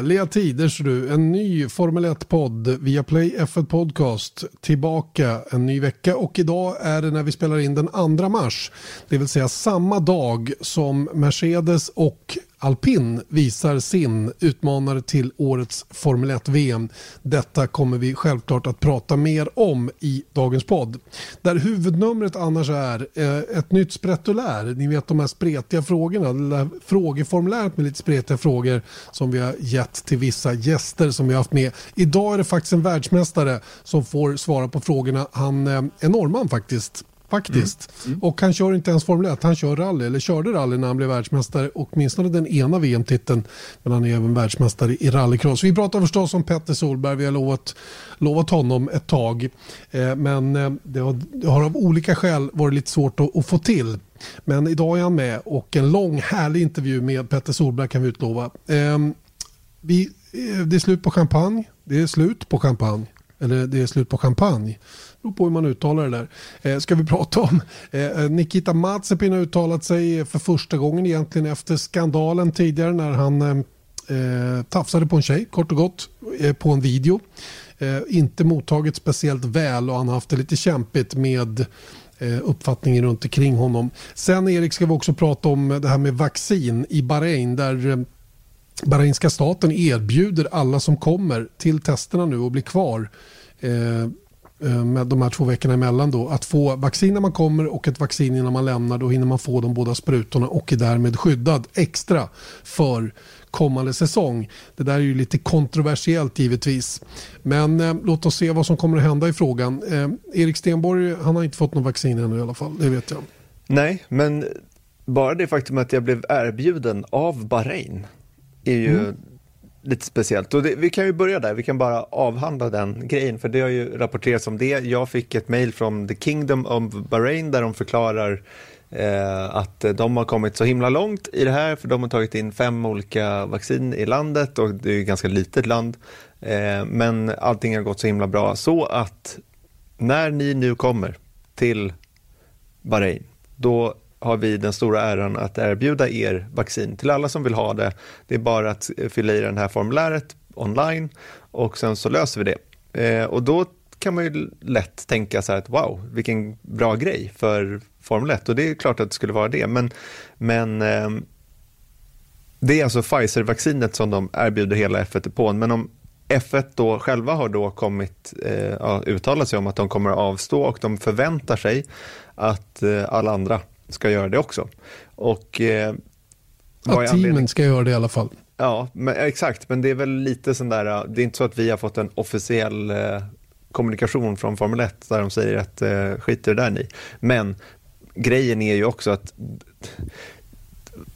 Härliga tider så du. En ny Formel 1-podd via Play F1 Podcast. Tillbaka en ny vecka och idag är det när vi spelar in den 2 mars. Det vill säga samma dag som Mercedes och Alpin visar sin utmanare till årets Formel 1-VM. Detta kommer vi självklart att prata mer om i dagens podd. Där huvudnumret annars är eh, ett nytt spretulär. Ni vet de här spretiga frågorna, det frågeformuläret med lite spretiga frågor som vi har gett till vissa gäster som vi har haft med. Idag är det faktiskt en världsmästare som får svara på frågorna. Han eh, är norrman faktiskt Faktiskt. Mm. Mm. Och han kör inte ens Formel 1, han kör rally, eller körde rally när han blev världsmästare. Åtminstone den ena VM-titeln. Men han är även världsmästare i rallycross. Vi pratar förstås om Petter Solberg, vi har lovat, lovat honom ett tag. Eh, men eh, det, har, det, har, av olika skäl varit lite svårt att, att, få till. Men idag är han med och en lång härlig intervju med Petter Solberg kan vi utlova. Eh, vi, det är slut på champagne. Det är slut på champagne. Eller det är slut på champagne beror på hur man uttalar det där. Eh, ska vi prata om. Eh, eh, Nikita Mazepin har uttalat sig för första gången egentligen efter skandalen tidigare när han eh, eh, tafsade på en tjej kort och gott eh, på en video. Eh, inte mottagit speciellt väl och han har haft det lite kämpigt med eh, uppfattningen runt omkring honom. Sen Erik ska vi också prata om det här med vaccin i Bahrain där Bahrainska staten erbjuder alla som kommer till testerna nu och blir kvar Eh, med de här två veckorna emellan då, att få vaccin när man kommer och ett vaccin innan man lämnar. Då hinner man få de båda sprutorna och är därmed skyddad extra för kommande säsong. Det där är ju lite kontroversiellt givetvis. Men eh, låt oss se vad som kommer att hända i frågan. Eh, Erik Stenborg han har inte fått någon vaccin ännu i alla fall, det vet jag. Nej, men bara det faktum att jag blev erbjuden av Bahrain är ju mm lite speciellt. Och det, vi kan ju börja där, vi kan bara avhandla den grejen, för det har ju rapporterats om det. Jag fick ett mejl från The Kingdom of Bahrain där de förklarar eh, att de har kommit så himla långt i det här, för de har tagit in fem olika vaccin i landet och det är ju ett ganska litet land. Eh, men allting har gått så himla bra så att när ni nu kommer till Bahrain, då har vi den stora äran att erbjuda er vaccin till alla som vill ha det. Det är bara att eh, fylla i det här formuläret online och sen så löser vi det. Eh, och då kan man ju lätt tänka så här att wow, vilken bra grej för Formel 1 och det är klart att det skulle vara det, men, men eh, det är alltså Pfizer-vaccinet som de erbjuder hela F1 på, men om F1 då själva har då kommit, eh, uttalat sig om att de kommer att avstå och de förväntar sig att eh, alla andra ska göra det också. Och, eh, att teamen ska göra det i alla fall. Ja, men, exakt, men det är väl lite sån där, eh, det är inte så att vi har fått en officiell eh, kommunikation från Formel 1 där de säger att eh, skit i det där ni. Men grejen är ju också att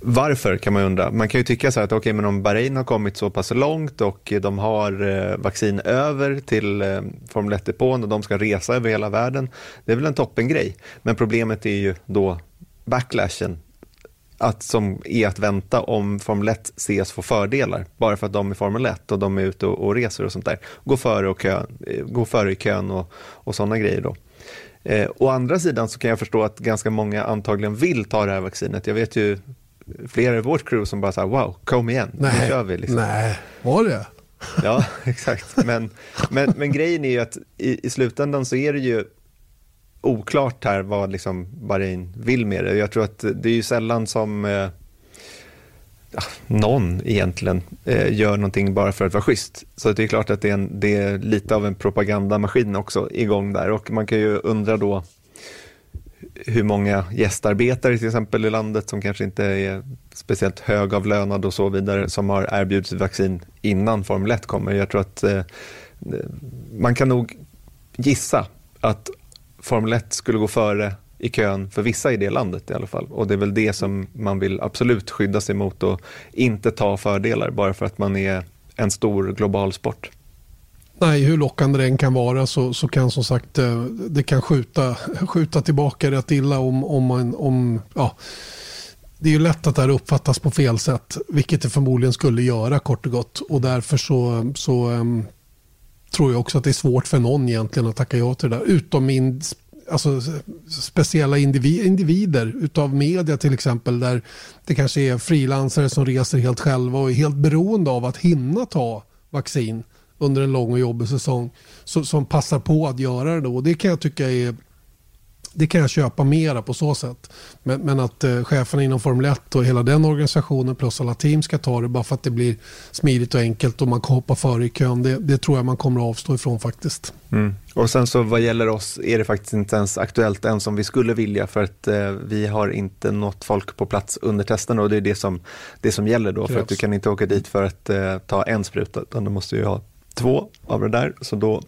varför kan man undra. Man kan ju tycka så här att okay, men om Bahrain har kommit så pass långt och de har eh, vaccin över till eh, Formel 1-depån och de ska resa över hela världen. Det är väl en toppengrej. Men problemet är ju då backlashen att, som är att vänta om Formel 1 ses få fördelar bara för att de är Formel 1 och de är ute och, och reser och sånt där. Gå före, och kö, gå före i kön och, och sådana grejer då. Eh, å andra sidan så kan jag förstå att ganska många antagligen vill ta det här vaccinet. Jag vet ju flera i vårt crew som bara sa wow, kom igen, nej, nu kör vi. Liksom. Nej, var det? Ja, exakt. Men, men, men grejen är ju att i, i slutändan så är det ju oklart här vad liksom Bahrain vill med det. Jag tror att det är ju sällan som eh, någon egentligen eh, gör någonting bara för att vara schysst. Så det är klart att det är, en, det är lite av en propagandamaskin också igång där och man kan ju undra då hur många gästarbetare till exempel i landet som kanske inte är speciellt högavlönade och så vidare som har erbjudits vaccin innan Formel 1 kommer. Jag tror att eh, man kan nog gissa att Formel 1 skulle gå före i kön för vissa i det landet i alla fall. Och det är väl det som man vill absolut skydda sig mot och inte ta fördelar bara för att man är en stor global sport. Nej, hur lockande det än kan vara så, så kan som sagt eh, det kan skjuta, skjuta tillbaka rätt illa om, om man, om, ja, det är ju lätt att det här uppfattas på fel sätt, vilket det förmodligen skulle göra kort och gott. Och därför så, så ehm, tror jag också att det är svårt för någon egentligen att tacka ja till det där. Utom in, alltså, speciella individer utav media till exempel där det kanske är frilansare som reser helt själva och är helt beroende av att hinna ta vaccin under en lång och jobbig säsong så, som passar på att göra det då. Och det kan jag tycka är det kan jag köpa mera på så sätt. Men, men att eh, cheferna inom Formel 1 och hela den organisationen plus alla team ska ta det bara för att det blir smidigt och enkelt och man kan hoppa före i kön. Det, det tror jag man kommer att avstå ifrån faktiskt. Mm. Och sen så vad gäller oss är det faktiskt inte ens aktuellt än som vi skulle vilja för att eh, vi har inte nått folk på plats under testerna och det är det som, det som gäller då. För att du kan inte åka dit för att eh, ta en spruta utan du måste ju ha två av det där. Så då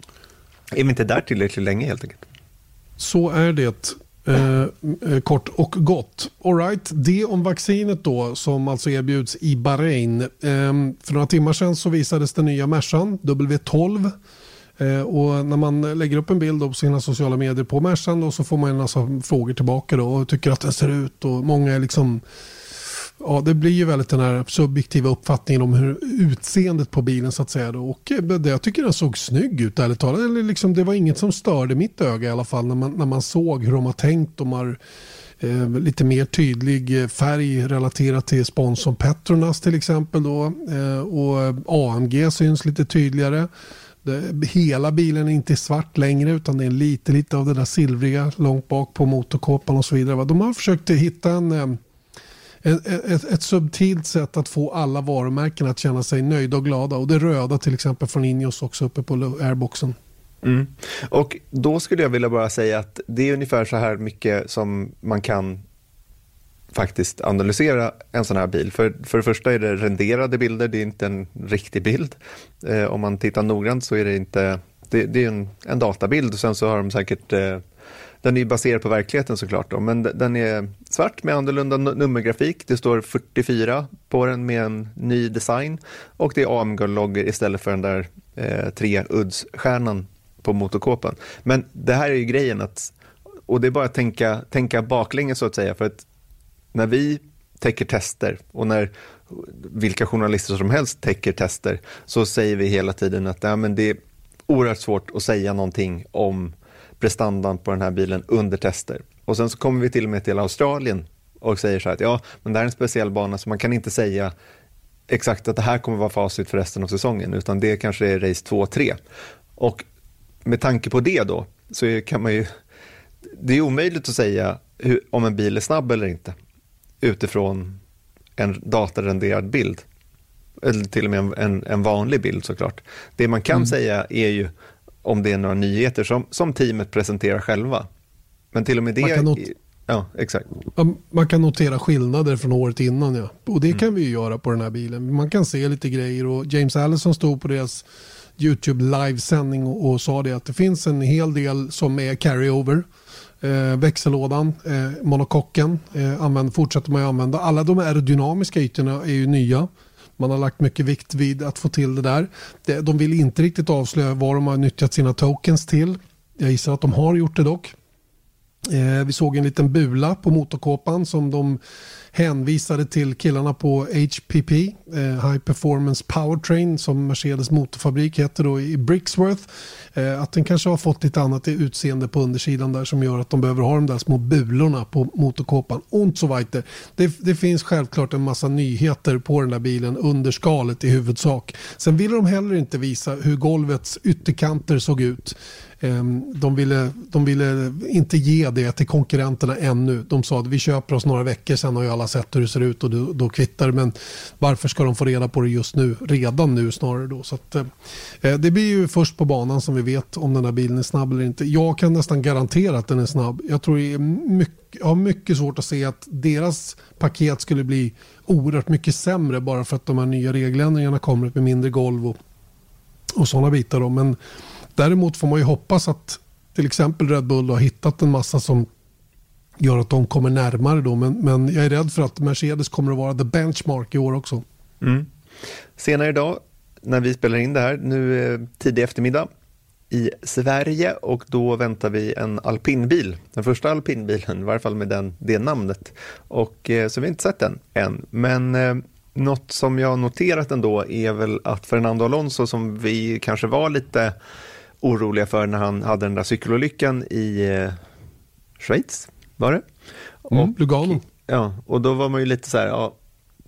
är vi inte där tillräckligt länge helt enkelt. Så är det. Eh, eh, kort och gott. All right. Det om vaccinet då som alltså erbjuds i Bahrain. Eh, för några timmar sedan så visades den nya Mercan W12. Eh, och när man lägger upp en bild på sina sociala medier på Mercan så får man en massa frågor tillbaka då och tycker att den ser ut och många är liksom ja, det blir ju väldigt den här subjektiva uppfattningen om hur utseendet på bilen så att säga. Då. Och eh, det, jag tycker den såg snygg ut ärligt talat. Eller liksom, det var inget som störde mitt öga i alla fall när man, när man såg hur de har tänkt. De har eh, lite mer tydlig eh, färg relaterat till sponsorn Petronas till exempel. Då. Eh, och AMG syns lite tydligare. Det, hela bilen är inte svart längre utan det är lite, lite av det där silvriga långt bak på motorkåpan och så vidare. De har försökt hitta en eh, ett, ett, ett subtilt sätt att få alla varumärken att känna sig nöjda och glada. Och det röda till exempel från Ineos också uppe på airboxen. Mm. Och då skulle jag vilja bara säga att det är ungefär så här mycket som man kan faktiskt analysera en sån här bil. För, för det första är det renderade bilder, det är inte en riktig bild. Eh, om man tittar noggrant så är det inte, det, det är en, en databild och sen så har de säkert eh, den är baserad på verkligheten såklart, då, men den är svart med annorlunda nummergrafik. Det står 44 på den med en ny design och det är AMG-loggor istället för den där eh, tre uddsstjärnan på motorkåpan. Men det här är ju grejen att, och det är bara att tänka, tänka baklänges så att säga, för att när vi täcker tester och när vilka journalister som helst täcker tester så säger vi hela tiden att ja, men det är oerhört svårt att säga någonting om prestandan på den här bilen under tester. Och sen så kommer vi till och med till Australien och säger så här att ja, men det här är en speciell bana så man kan inte säga exakt att det här kommer vara facit för resten av säsongen, utan det kanske är race 2 3. Och med tanke på det då, så kan man ju, det är omöjligt att säga hur, om en bil är snabb eller inte utifrån en datarenderad bild. Eller till och med en, en, en vanlig bild såklart. Det man kan mm. säga är ju om det är några nyheter som, som teamet presenterar själva. Men till och med det... Ja, exakt. Man kan notera skillnader från året innan. Ja. Och det mm. kan vi ju göra på den här bilen. Man kan se lite grejer och James Allison stod på deras YouTube livesändning och, och sa det att det finns en hel del som är carryover. Eh, växellådan, eh, monokocken eh, använd, fortsätter man att använda. Alla de aerodynamiska ytorna är ju nya. Man har lagt mycket vikt vid att få till det där. De vill inte riktigt avslöja vad de har nyttjat sina tokens till. Jag gissar att de har gjort det dock. Eh, vi såg en liten bula på motorkåpan som de hänvisade till killarna på HPP, eh, High Performance Powertrain som Mercedes motorfabrik heter då i Brixworth. Eh, att den kanske har fått lite annat utseende på undersidan där som gör att de behöver ha de där små bulorna på motorkåpan. Und so weiter. Det, det finns självklart en massa nyheter på den där bilen under skalet i huvudsak. Sen ville de heller inte visa hur golvets ytterkanter såg ut. Ehm, de ville, de ville inte ge det till konkurrenterna ännu. De sa att vi köper oss några veckor, sen har ju alla sett hur det ser ut och då, då kvittar Men varför ska de få reda på det just nu? Redan nu snarare då. Så att, eh, eh, det blir ju först på banan som vi vet om den här bilen är snabb eller inte. Jag kan nästan garantera att den är snabb. Jag tror det är mycket, jag har mycket svårt att se att deras paket skulle bli oerhört mycket sämre bara för att de här nya regeländringarna kommer med mindre golv och, och sådana bitar. Då. Men Däremot får man ju hoppas att till exempel Red Bull har hittat en massa som gör att de kommer närmare då. Men, men jag är rädd för att Mercedes kommer att vara the benchmark i år också. Mm. Senare idag när vi spelar in det här, nu eh, tidig eftermiddag i Sverige och då väntar vi en alpinbil. Den första alpinbilen, i varje fall med den, det namnet. Och, eh, så vi har inte sett den än. Men eh, något som jag noterat ändå är väl att Fernando Alonso som vi kanske var lite oroliga för när han hade den där cykelolyckan i, Schweiz, var det. Mm, Lugano. Ja, och då var man ju lite så här, ja,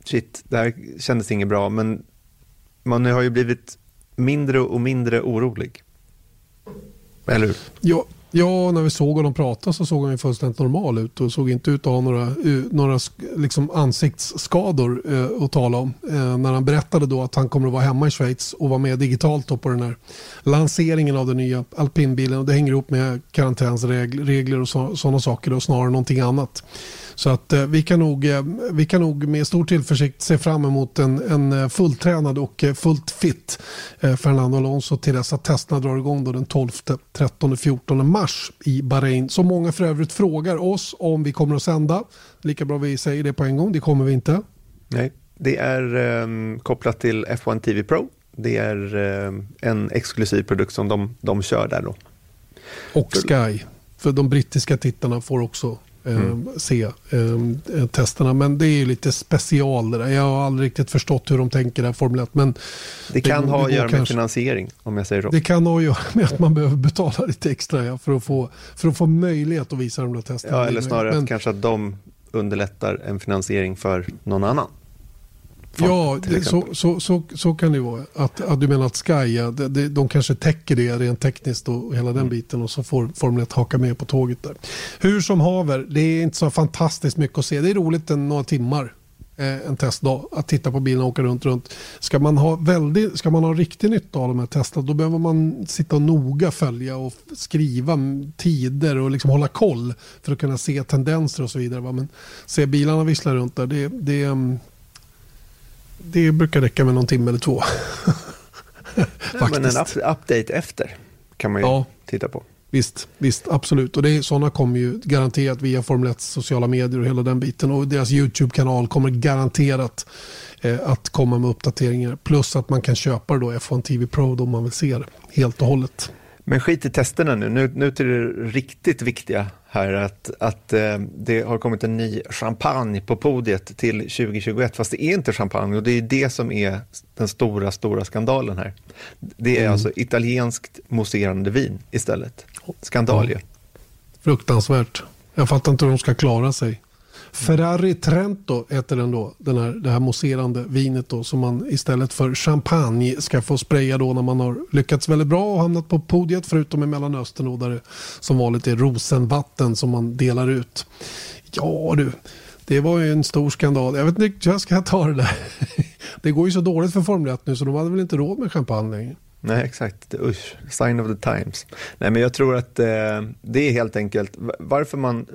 shit, det här kändes inget bra, men man har ju blivit mindre och mindre orolig. Eller hur? Ja, ja, när vi såg honom prata så såg han ju fullständigt normal ut och såg inte ut att ha några, eh, några liksom ansiktsskador eh, att tala om. Eh, när han berättade då att han kommer att vara hemma i Schweiz och vara med digitalt på den här lanseringen av den nya alpinbilen och det hänger ihop med karantänsregler och sådana saker då, snarare någonting annat. Så att eh, vi, kan nog, eh, vi kan nog med stor tillförsikt se fram emot en, en eh, fulltränad och fullt fit Fernando Alonso till dess att testerna drar igång då den 12, 13, 14 mars i Bahrain. Som många för övrigt frågar oss om vi kommer att sända. Lika bra vi säger det på en gång, det kommer vi inte. Nej, det är eh, kopplat till F1 TV Pro. Det är eh, en exklusiv produkt som de, de kör där då. Och Sky. För de brittiska tittarna får också mm. se eh, testerna. Men det är ju lite special det där. Jag har aldrig riktigt förstått hur de tänker där Formel 1. Men det kan det, ha att göra med kanske, finansiering om jag säger så. Det kan ha att göra med att man behöver betala lite extra ja, för, att få, för att få möjlighet att visa de där testerna. Ja, eller snarare men, kanske att de underlättar en finansiering för någon annan. Ja, det, så, så, så, så kan det vara. Att, att du menar att Sky, ja, de, de, de kanske täcker det rent tekniskt och hela den mm. biten och så får Formel 1 haka med på tåget där. Hur som haver, det är inte så fantastiskt mycket att se. Det är roligt en, några timmar eh, en testdag att titta på bilen och åka runt. runt. Ska, man ha väldigt, ska man ha riktig nytta av de här testerna då behöver man sitta och noga följa och skriva tider och liksom hålla koll för att kunna se tendenser och så vidare. Men se bilarna vissla runt där, det, det, mm, det brukar räcka med någon timme eller två. ja, men en up update efter kan man ju ja. titta på. Visst, visst, absolut. Och det är, sådana kommer ju garanterat via Formel 1 sociala medier och hela den biten. Och deras YouTube-kanal kommer garanterat eh, att komma med uppdateringar. Plus att man kan köpa då F1 TV Pro då man vill se det helt och hållet. Men skit i testerna nu. nu, nu till det riktigt viktiga här att, att eh, det har kommit en ny champagne på podiet till 2021 fast det är inte champagne och det är det som är den stora, stora skandalen här. Det är mm. alltså italienskt mousserande vin istället. Skandal ja. Fruktansvärt. Jag fattar inte hur de ska klara sig. Ferrari Trento heter den då, den här, det här mousserande vinet då som man istället för champagne ska få spraya då när man har lyckats väldigt bra och hamnat på podiet förutom i Mellanöstern då där det som vanligt är rosenvatten som man delar ut. Ja du, det var ju en stor skandal. Jag vet inte hur jag ska ta det där. Det går ju så dåligt för Formel 1 nu så de hade väl inte råd med champagne längre. Nej, exakt. Usch, sign of the times. Nej, men jag tror att eh, det är helt enkelt varför man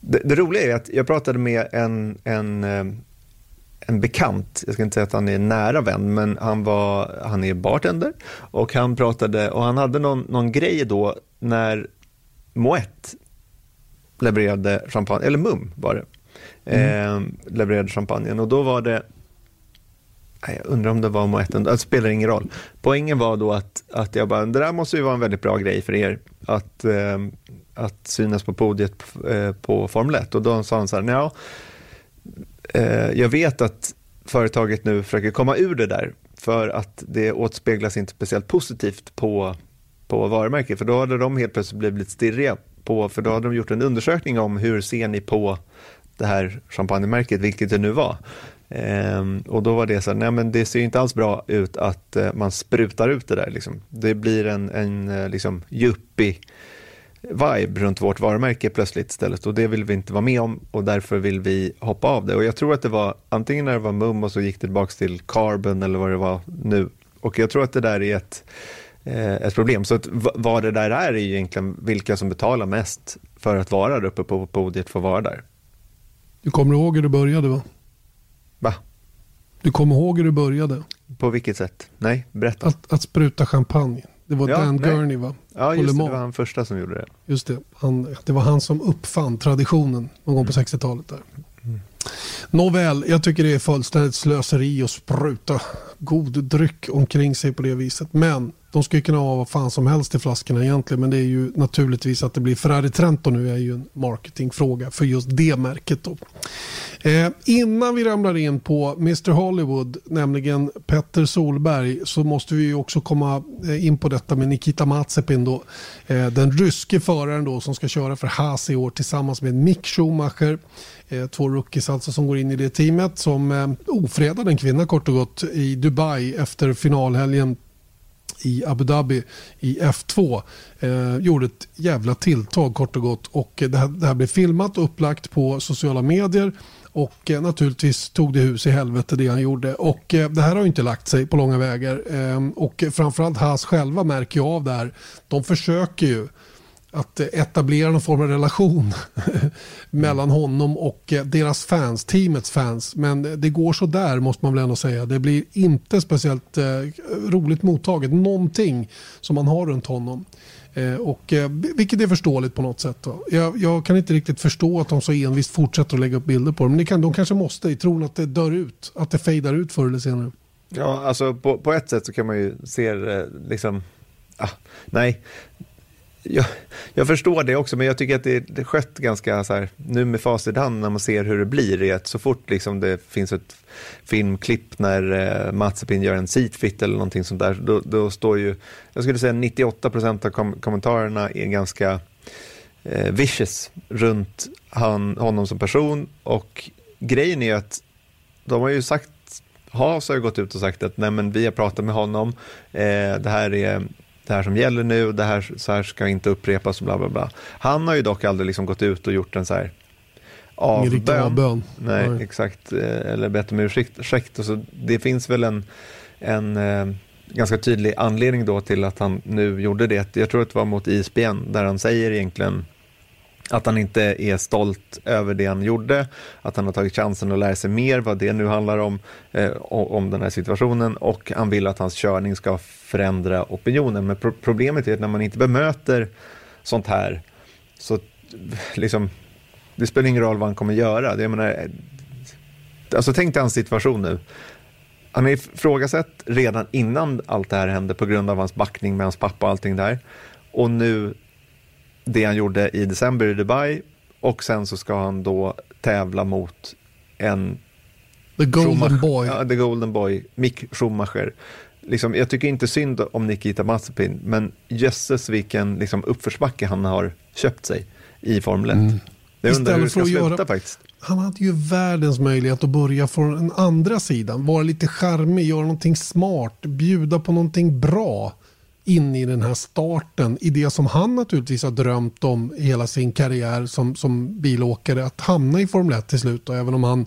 det, det, roliga är att jag pratade med en, en, eh, en bekant, jag ska inte säga att han är nära vän, men han, var, han är bartender och han pratade och han hade någon, någon grej då när Moet levererade champagne, eller Mum var det, mm. eh, levererade champagnen och då var det jag undrar om det var Moet, det spelar ingen roll. Poängen var då att, att jag bara, det där måste ju vara en väldigt bra grej för er, att eh, att synas på podiet eh, på Formel 1 och då sa han så här, ja, eh, jag vet att företaget nu försöker komma ur det där för att det återspeglas inte speciellt positivt på, på varumärket för då hade de helt plötsligt blivit lite stirriga på, för då hade de gjort en undersökning om hur ser ni på det här champagnemärket, vilket det nu var. Ehm, och då var det så här, nej men det ser inte alls bra ut att eh, man sprutar ut det där. Liksom. Det blir en, en liksom, yuppie vibe runt vårt varumärke plötsligt istället och det vill vi inte vara med om och därför vill vi hoppa av det. Och jag tror att det var antingen när det var MUM och så gick det tillbaka till Carbon eller vad det var nu. Och jag tror att det där är ett, eh, ett problem. Så att vad det där är är egentligen vilka som betalar mest för att vara där uppe på podiet får vara där. Du kommer ihåg hur det började va? Va? Du kommer ihåg hur det började? På vilket sätt? Nej, berätta. Att, att spruta champagne. Det var ja, Dan nej. Gurney va? Ja, just det, det var han första som gjorde det. Just det, han, det var han som uppfann traditionen någon gång på 60-talet. Mm. Där. Mm. Nåväl, jag tycker det är fullständigt slöseri att spruta god dryck omkring sig på det viset. Men de skulle kunna ha vad fan som helst i flaskorna egentligen. Men det är ju naturligtvis att det blir Ferrari Trento nu är ju en marketingfråga för just det märket. Då. Eh, innan vi ramlar in på Mr Hollywood, nämligen Petter Solberg, så måste vi också komma eh, in på detta med Nikita Mazepin. Då, eh, den ryske föraren då, som ska köra för Haas i år tillsammans med Mick Schumacher. Eh, två rookies alltså som går in i det teamet som eh, ofredade en kvinna kort och gott i Dubai efter finalhelgen i Abu Dhabi i F2 eh, gjorde ett jävla tilltag kort och gott och eh, det här, det här blev filmat och upplagt på sociala medier och eh, naturligtvis tog det hus i helvete det han gjorde. Och eh, det här har inte lagt sig på långa vägar. Eh, och framförallt Haas själva märker ju av det här. De försöker ju att etablera någon form av relation mellan honom och eh, deras fans, teamets fans. Men det går så där måste man väl ändå säga. Det blir inte speciellt eh, roligt mottaget. Någonting som man har runt honom. Eh, och, eh, vilket är förståeligt på något sätt. Jag, jag, kan inte riktigt förstå att de så envist fortsätter att lägga upp bilder på det. Men det kan, de kanske måste i tron att det dör ut. Att det fejdar ut förr eller senare. Ja, alltså på, på ett sätt så kan man ju se det eh, liksom, ah, nej, jag, jag, förstår det också, men jag tycker att det, det skött ganska så här, nu med facit i hand när man ser hur det blir, är att så fort liksom det finns ett filmklipp när eh, Matsepin gör en seatfit eller någonting sånt där, då, då står ju, jag skulle säga 98 procent av kom kommentarerna är ganska eh, vicious runt han, honom som person. Och grejen är att de har ju sagt Haas har ju gått ut och sagt att nej men vi har pratat med honom, eh, det här är det här som gäller nu, det här, så här ska inte upprepas och bla bla bla. Han har ju dock aldrig liksom gått ut och gjort en så här avbön. avbön. Nej, Nej, exakt. Eh, eller bett om ursäkt. Och så, det finns väl en, en eh, ganska tydlig anledning då till att han nu gjorde det. Jag tror att det var mot ISBN där han säger egentligen att han inte är stolt över det han gjorde, att han har tagit chansen att lära sig mer vad det nu handlar om, eh, om den här situationen och han vill att hans körning ska förändra opinionen. Men pro problemet är att när man inte bemöter sånt här så liksom, det spelar ingen roll vad han kommer göra. Det, jag menar, alltså tänk dig hans situation nu. Han är ifrågasatt redan innan allt det här hände på grund av hans backning med hans pappa och allting där. Och nu det han gjorde i december i Dubai och sen så ska han då tävla mot en The Golden Boy. Ja, The Golden Boy, Mick Schumacher. Liksom, jag tycker inte synd om Nikita Mazepin, men jösses vilken liksom, uppförsbacke han har köpt sig i Formel 1. Mm. Jag undrar hur det ska sluta göra, faktiskt. Han hade ju världens möjlighet att börja från den andra sidan. Vara lite charmig, göra någonting smart, bjuda på någonting bra in i den här starten i det som han naturligtvis har drömt om hela sin karriär som, som bilåkare att hamna i Formel 1 till slut. Och även om han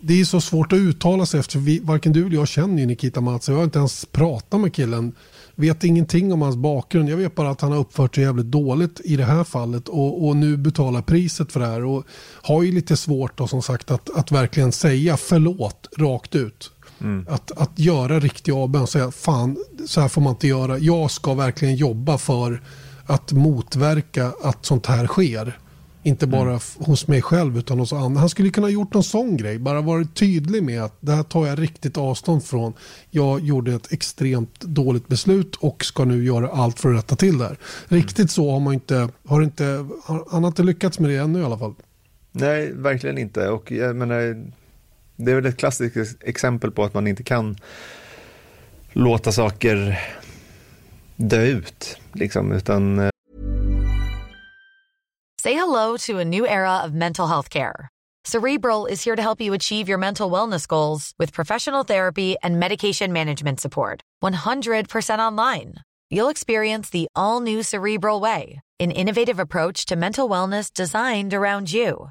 det är så svårt att uttala sig efter vi, varken du eller jag känner ju Nikita Mats. Jag har inte ens pratat med killen. Vet ingenting om hans bakgrund. Jag vet bara att han har uppfört sig jävligt dåligt i det här fallet och, och nu betalar priset för det här. Och har ju lite svårt då, som sagt att, att verkligen säga förlåt rakt ut. Mm. Att, att göra riktig avbön och säga fan så här får man inte göra. Jag ska verkligen jobba för att motverka att sånt här sker. Inte bara mm. hos mig själv utan hos andra. Han skulle kunna ha gjort någon sån grej. Bara varit tydlig med att det här tar jag riktigt avstånd från. Jag gjorde ett extremt dåligt beslut och ska nu göra allt för att rätta till det här. Riktigt så har man inte, har inte, han har inte lyckats med det ännu i alla fall. Nej, verkligen inte. Och jag menar, det är väl ett klassiskt exempel på att man inte kan låta saker dö ut. Liksom, utan... Eh, Say hello to a new era of mental health care. Cerebral is here to help you achieve your mental wellness goals with professional therapy and medication management support. 100% online. You'll experience the all new Cerebral Way, an innovative approach to mental wellness designed around you.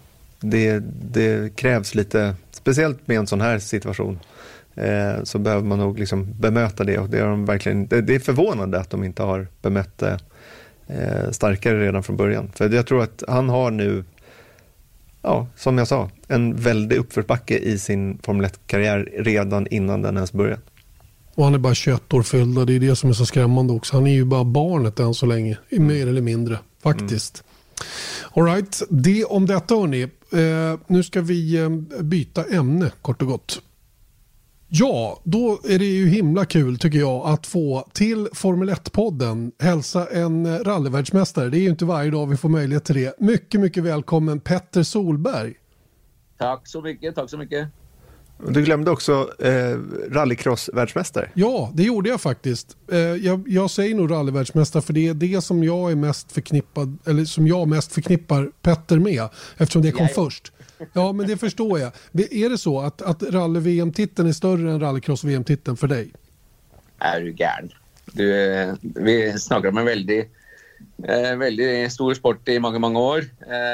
det, det krävs lite, speciellt med en sån här situation, eh, så behöver man nog liksom bemöta det. Och det, har de verkligen, det, det är förvånande att de inte har bemött det eh, starkare redan från början. För jag tror att han har nu, ja, som jag sa, en väldig uppförsbacke i sin Formel 1-karriär redan innan den ens börjat. Och han är bara 21 år fylld det är det som är så skrämmande också. Han är ju bara barnet än så länge, mer eller mindre faktiskt. Mm. All right, det om detta hörni. Eh, nu ska vi eh, byta ämne kort och gott. Ja, då är det ju himla kul tycker jag att få till Formel 1-podden hälsa en rallyvärldsmästare. Det är ju inte varje dag vi får möjlighet till det. Mycket, mycket välkommen Petter Solberg. Tack så mycket, tack så mycket. Du glömde också eh, rallycross-världsmästare. Ja, det gjorde jag faktiskt. Eh, jag, jag, säger nog rallyvärldsmästare för det är det som jag är mest förknippad, eller som jag mest förknippar Petter med. Eftersom det kom jag först. Ja, men det förstår jag. Är det så att, att rally-VM-titeln är större än rallycross-VM-titeln för dig? Är du gärn? Du, eh, vi snackar om en väldigt, eh, väldigt stor sport i många, många år.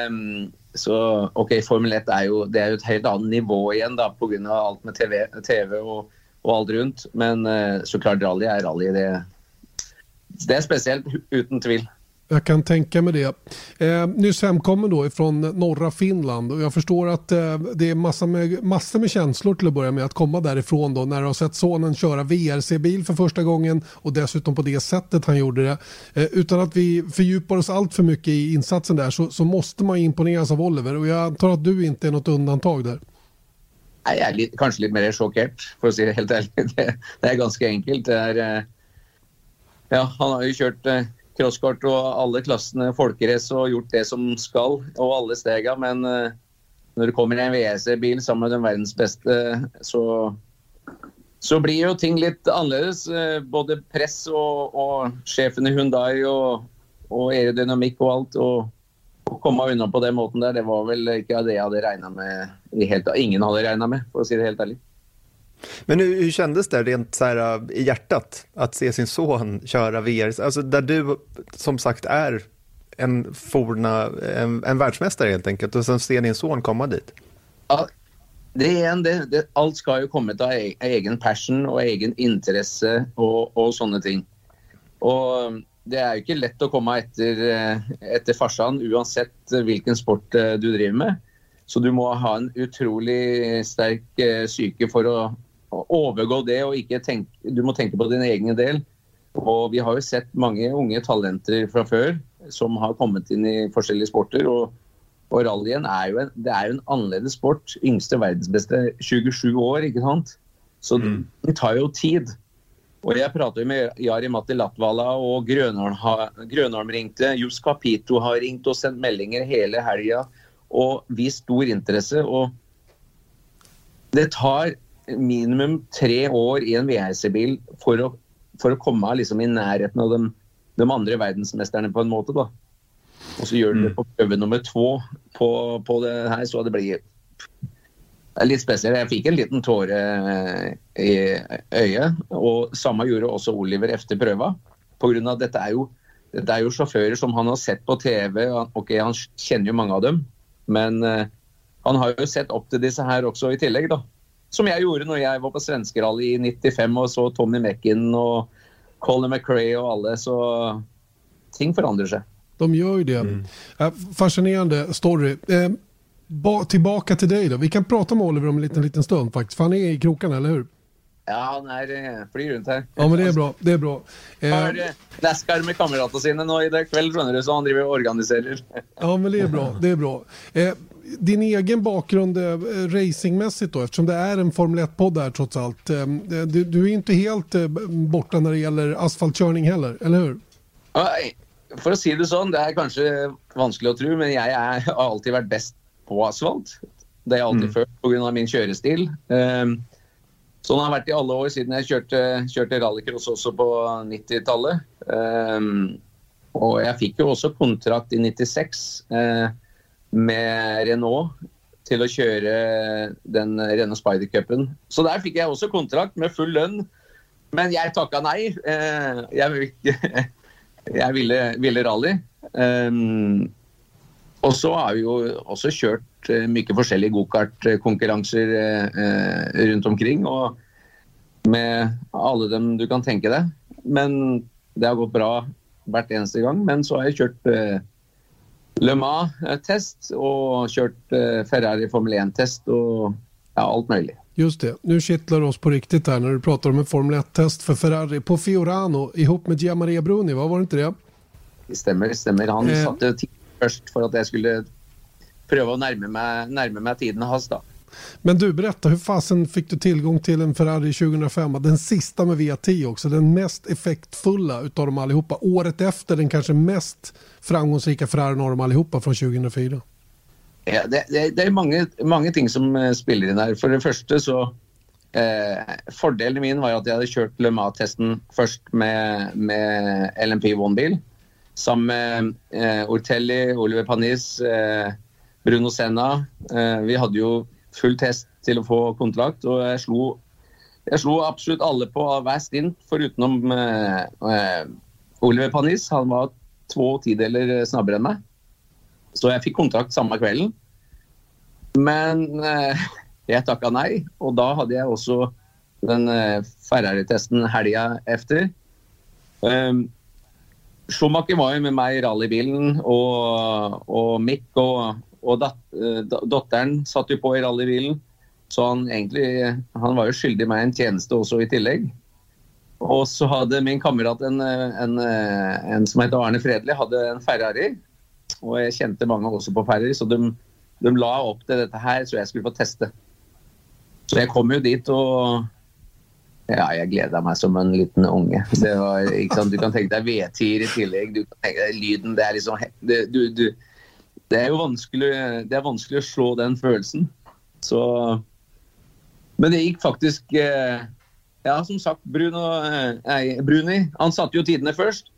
Um, så ok, Formel 1 er jo, det er jo et helt annet nivå igjen da, pga. alt med TV, TV og, og, alt rundt. Men eh, så klart rally er rally. Det, det er spesielt, uten tvil. Jag kan tänka mig det. Eh, nyss hemkommen då ifrån norra Finland och jag förstår att eh, det är massa med, massor med känslor till att börja med att komma därifrån då när du har sett sonen köra VRC-bil för första gången och dessutom på det sättet han gjorde det. Eh, utan att vi fördjupar oss allt för mycket i insatsen där så, så måste man imponeras av Oliver och jag antar att du inte är något undantag där. Nej, jag är lite, kanske lite mer chockerad för att säga helt ärligt. Det, det är ganska enkelt. Det är, eh, ja, han har ju kört eh, crosskart og alle klassene folkerace og gjort det som skal, og alle stega. Men uh, når det kommer en WRC-bil sammen med den verdens beste, så, så blir jo ting litt annerledes. Uh, både press og, og sjefen i Hundai og, og aerodynamikk og alt. Og, å komme unna på den måten der, det var vel ikke det jeg hadde regna med. Helt, ingen hadde regna med, for å si det helt ärligt. Men hur, hur kändes det rent så här, äh, i hjärtat att se sin son köra VR? Alltså där du som sagt är en forna, en, en världsmästare helt enkelt och sen se din son komma dit. Ja, det är en, det, det, allt ska ju komma av e, egen passion och egen intresse och, och sådana ting. Och um, det är ju inte lätt att komma efter, äh, efter farsan oavsett vilken sport äh, du driver med. Så du måste ha en otroligt stark psyke för att overgå det og ikke tenke Du må tenke på din egen del. Og vi har jo sett mange unge talenter fra før som har kommet inn i forskjellige sporter. og og rallyen er jo en, det er jo en annerledes sport. Yngste verdensbeste 27 år, ikke sant. Så mm. det tar jo tid. Og jeg prater jo med Jari Matti Latvala, og Grønholm, Grønholm ringte. Jus Capito har ringt og sendt meldinger hele helga og vist stor interesse. Og det tar minimum tre år i en VRC-bil for å, for å komme liksom i nærheten av de, de, andre verdensmesterne på en måte. da. Og så gjør du det mm. på prøve nummer to på, på det her, så det blir litt spesielt. Jeg fikk en liten tåre eh, i øyet. Og samme gjorde også Oliver etter prøva. På grunn av dette er jo dette er jo sjåfører som han har sett på TV. Ok, Han kjenner jo mange av dem, men uh, han har jo sett opp til disse her også i tillegg. da. Som jag gjorde när jag var på svenskrally i 95 och så Tommy Mäkin och Colin McRae och alla. Så ting förändrar sig. De gör ju det. Mm. Fascinerande story. Eh, tillbaka till dig då. Vi kan prata med Oliver om en liten, liten stund faktiskt. För han är i krokarna, eller hur? Ja, han er eh, flyr rundt her. Ja, men det är bra. Det är bra. Han Eh, NASCAR med kameratene sine nå i du, så han driver og organiserer. Ja, men det är bra. Det är bra. Eh, din egen bakgrund eh, racingmässigt då, eftersom det är en Formel 1-podd här trots allt. Eh, du, du är inte helt eh, borta när det gäller asfaltkörning heller, eller hur? For å si det sånn, det er kanskje vanskelig å tro, men jeg er, har alltid vært best på asfalt. Det har jeg alltid følt pga. min kjørestil. Um, sånn har det vært i alle år siden jeg kjørte, kjørte rallycross også på 90-tallet. Um, og jeg fikk jo også kontrakt i 96 eh, med Renault til å kjøre den Renault Spider Cupen. Så der fikk jeg også kontrakt med full lønn. Men jeg takka nei. Eh, jeg, jeg ville, ville rally. Ehm, og så har vi jo også kjørt eh, mye forskjellige gokartkonkurranser eh, rundt omkring. Og med alle dem du kan tenke deg. Men det har gått bra hvert eneste gang. Men så har jeg kjørt Le Mans-test og kjørt eh, Ferrari Formel 1-test og ja, alt mulig. Just det, nu kittlar det oss på riktigt här när du pratar om en Formel 1-test för Ferrari på Fiorano ihop med Gia Maria Bruni, va? var det inte det? Det stemmer. stemmer. Han Eh. satte tid først for at jeg skulle prøve å nærme meg, nærme meg tiden hans. da. Men du, berätta, hur fasen fick du tillgång till en Ferrari 2005? Den sista med V10 också, den mest effektfulla utav dem allihopa. Året efter den kanske mest framgångsrika Ferrarin av dem allihopa från 2004. Ja, det, det, det är många, många ting som eh, spelar in här. För det första så eh, Fordelen min var att jag hade kört Le Mans-testen först med, med LMP One-bil. Sammen eh, med eh, Ortelli, Oliver Panis, eh, Bruno Senna. Eh, vi hade ju full test til å få kontrakt, og jeg slo, jeg slo absolutt alle på hver stint, forutenom eh, eh Oliver Panis. Han var to tideler snabbere enn meg. Så jeg fikk kontrakt samme kvelden. Men eh, jeg takka nei, og da hadde jeg også den eh, Ferrari-testen helga efter. Um, Schumacher var jo med meg i rallybilen, og, og Mick og, og dat, eh, datteren satt jo på i rallybilen. Så han egentlig han var jo skyldig meg en tjeneste også i tillegg. Og så hadde min kamerat en, eh, en, eh, en som heter Arne Fredli, hadde en Ferrari. Og jeg kjente mange også på Ferrari, så de, de la opp til dette her så jeg skulle få teste. Så jeg kom jo dit og ja, jeg gleda meg som en liten unge. Det var, ikke sant? Du kan tenke deg V10 i tillegg. Du kan tenke deg lyden. Det er liksom du, du, det er jo vanskelig, det er vanskelig å slå den følelsen. Så Men det gikk faktisk eh, Ja, som sagt, Bruno, eh, nei, Bruni han satte jo tidene først.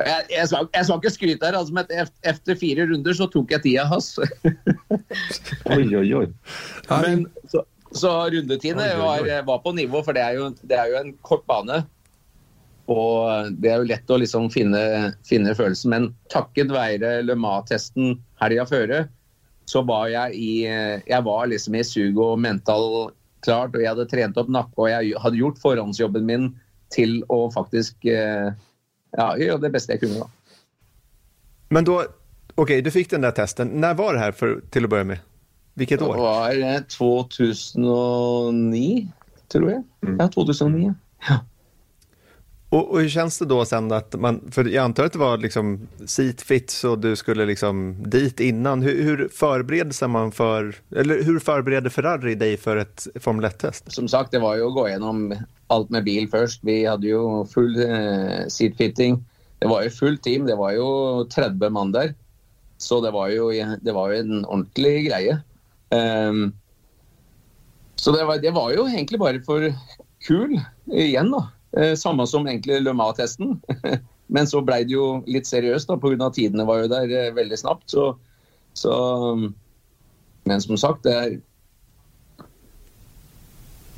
Jeg, jeg, skal, jeg skal ikke skryte her, altså, men et- efter fire runder så tok jeg tida hans. Oj, oj, oj. Men så, så rundetidene Oi, oi, var, oi. var på nivå, for det er, jo, det er jo en kort bane. Og det er jo lett å liksom finne, finne følelsen. Men takket være Le Mans-testen helga føre, så var jeg i Jeg var liksom i suget og mental klart, og jeg hadde trent opp nakke, og jeg hadde gjort forhåndsjobben min til å faktisk eh, ja, gjøre det beste jeg kunne. da. Men då, okej, du fick den där testen. När var det här för, till att börja med? Vilket Det år? var eh, 2009, tror jeg. Ja, 2009. Och, och hur känns det då sen att man, för jag antar att det var liksom seat fits och du skulle liksom dit innan. Hur, hur förbereder sig man för, eller hur förbereder Ferrari dig för ett Formel 1-test? Som sagt, det var ju att gå igenom allt med bil först. Vi hade ju full eh, seatfitting. Det var ju fullt team. Det var ju 30 man där. Så det var ju det var ju en ordentlig grej. Um, ehm, så det var, det var ju egentligen bara för kul igen då. Eh, samme som egentlig Le Mans-testen. Men så ble det jo litt seriøst, da, pga. tidene var jo der eh, veldig snapt. Så, så mm. Men som sagt, det er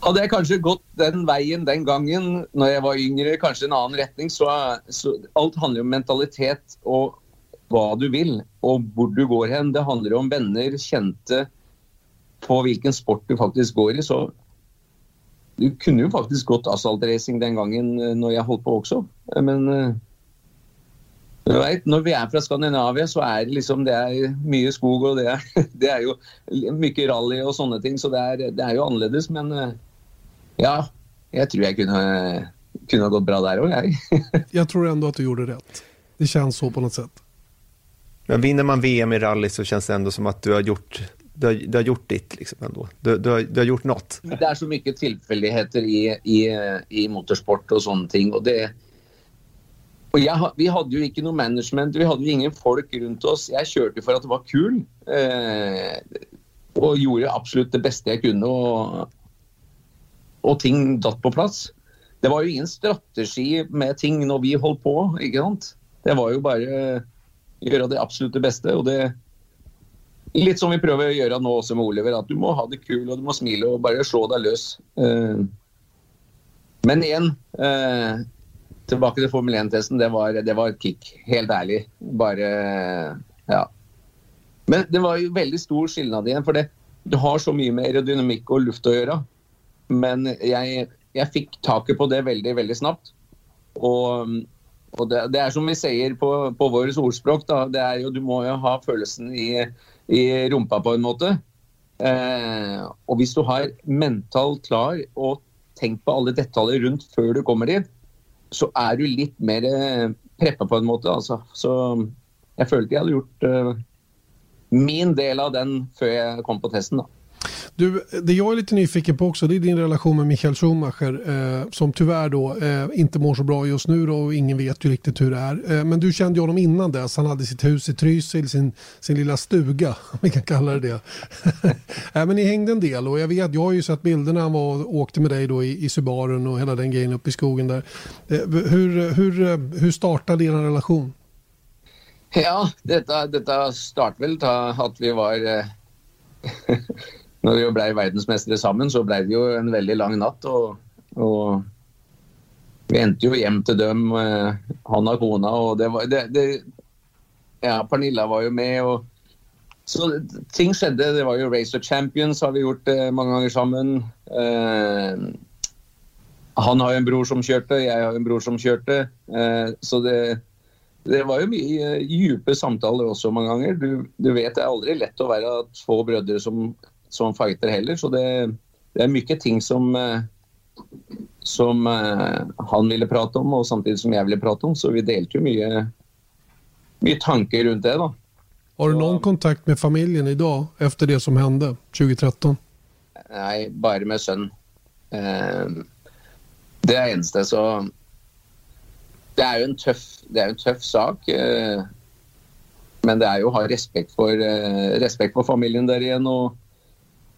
hadde jeg kanskje gått den veien den gangen når jeg var yngre, kanskje en annen retning, så, så alt handler jo om mentalitet og hva du vil, og hvor du går hen. Det handler om venner, kjente, på hvilken sport du faktisk går i. Så du kunne jo faktisk gått asfaltracing den gangen eh, når jeg holdt på også, men eh, du vet, når vi er fra Skandinavia, så er det liksom det er mye skog, og det er, det er jo mye rally og sånne ting, så det er, det er jo annerledes. Men eh, ja, jag tror jag kunde, kunde ha gått bra där också. jag tror ändå att du gjorde rätt. Det känns så på något sätt. Men vinner man VM i rally så känns det ändå som att du har gjort, du har, du har gjort ditt. Liksom ändå. Du, du, har, du har gjort något. Det är så mycket tillfälligheter i, i, i motorsport och sånt. ting. Och det, och jag, vi hade ju inte någon management, vi hade ju ingen folk runt oss. Jag körde för att det var kul. Eh, och gjorde absolut det bästa jag kunde. Och, och ting datt på plats. Det var ju ingen strategi med ting när vi höll på. Inte sant? Det var ju bara eh, göra det absolut det bästa. Och det, lite som vi prøver å göra nu også med Oliver, att du måste ha det kul och du måste smile och bara slå dig lös. Eh, men igjen, eh, tilbake tillbaka till Formel 1-testen, det var, det var kick. Helt ärligt. Bare ja. Men det var ju väldigt stor skillnad igen, för det, det har så mycket med aerodynamik och luft att göra. Men jag, jeg fick taket på det väldigt, väldigt snabbt. Och og det, det, är som vi säger på, på vårt ordspråk, da, det är ju, du måste jo ha känslan i, i rumpa på en måte. Eh, och om du har mentalt klar och tenkt på alla detaljer rundt før du kommer dit, så är du lite mer eh, preppa på en måte. Altså. Så jag kände att jag hade gjort eh, min del av den før jag kom på testen. Då. Du, det jag är lite nyfiken på också det är din relation med Michael Schumacher eh, som tyvärr då eh, inte mår så bra just nu då, och ingen vet ju riktigt hur det är. Eh, men du kände ju honom innan dess. Han hade sitt hus i Trysil, sin, sin lilla stuga om vi kan kalla det det. äh, men ni hängde en del och jag vet, jag har ju sett bilderna han var och åkte med dig då i, i Subarun och hela den grejen uppe i skogen där. Eh, hur, hur, eh, hur startade er relation? Ja, detta, detta startade väl att vi var eh, når vi ble verdensmestere sammen, så ble det jo en veldig lang natt. Og, og vi endte jo hjem til dem, eh, han og kona. Og det var, det, det, ja, Pernilla var jo med. og så ting skjedde. Det var jo Race of Champions har vi gjort eh, mange ganger sammen. Eh, han har jo en bror som kjørte, jeg har en bror som kjørte. Eh, så det, det var jo mye eh, djupe samtaler også mange ganger. Du, du vet det er aldri lett å være två brødre som som fighter heller. Så det, det är mycket ting som, eh, som eh, han ville prata om och samtidigt som jag ville prata om. Så vi ju mycket, mycket tankar runt det. Då. Har du någon kontakt med familjen idag efter det som hände 2013? Nej, bara med son. Eh, det är eneste så Det är ju en tuff, det är en tuff sak. Men det är ju att ha respekt för, respekt för familjen där igen och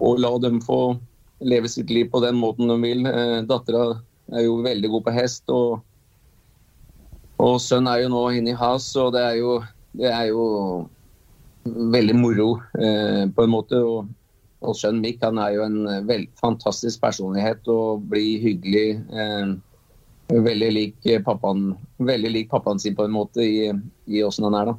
och la dem få leva sitt liv på den måten de vill. Eh, Dattera är ju väldigt god på häst och, och son är ju nu inne i has och det är ju, det är ju väldigt moro eh, på en måte. Och, och son Mick han är ju en väldigt fantastisk personlighet och blir hygglig. Eh, väldigt lik pappan, väldigt lik pappan sin på en måte i, i åssen han är. Då.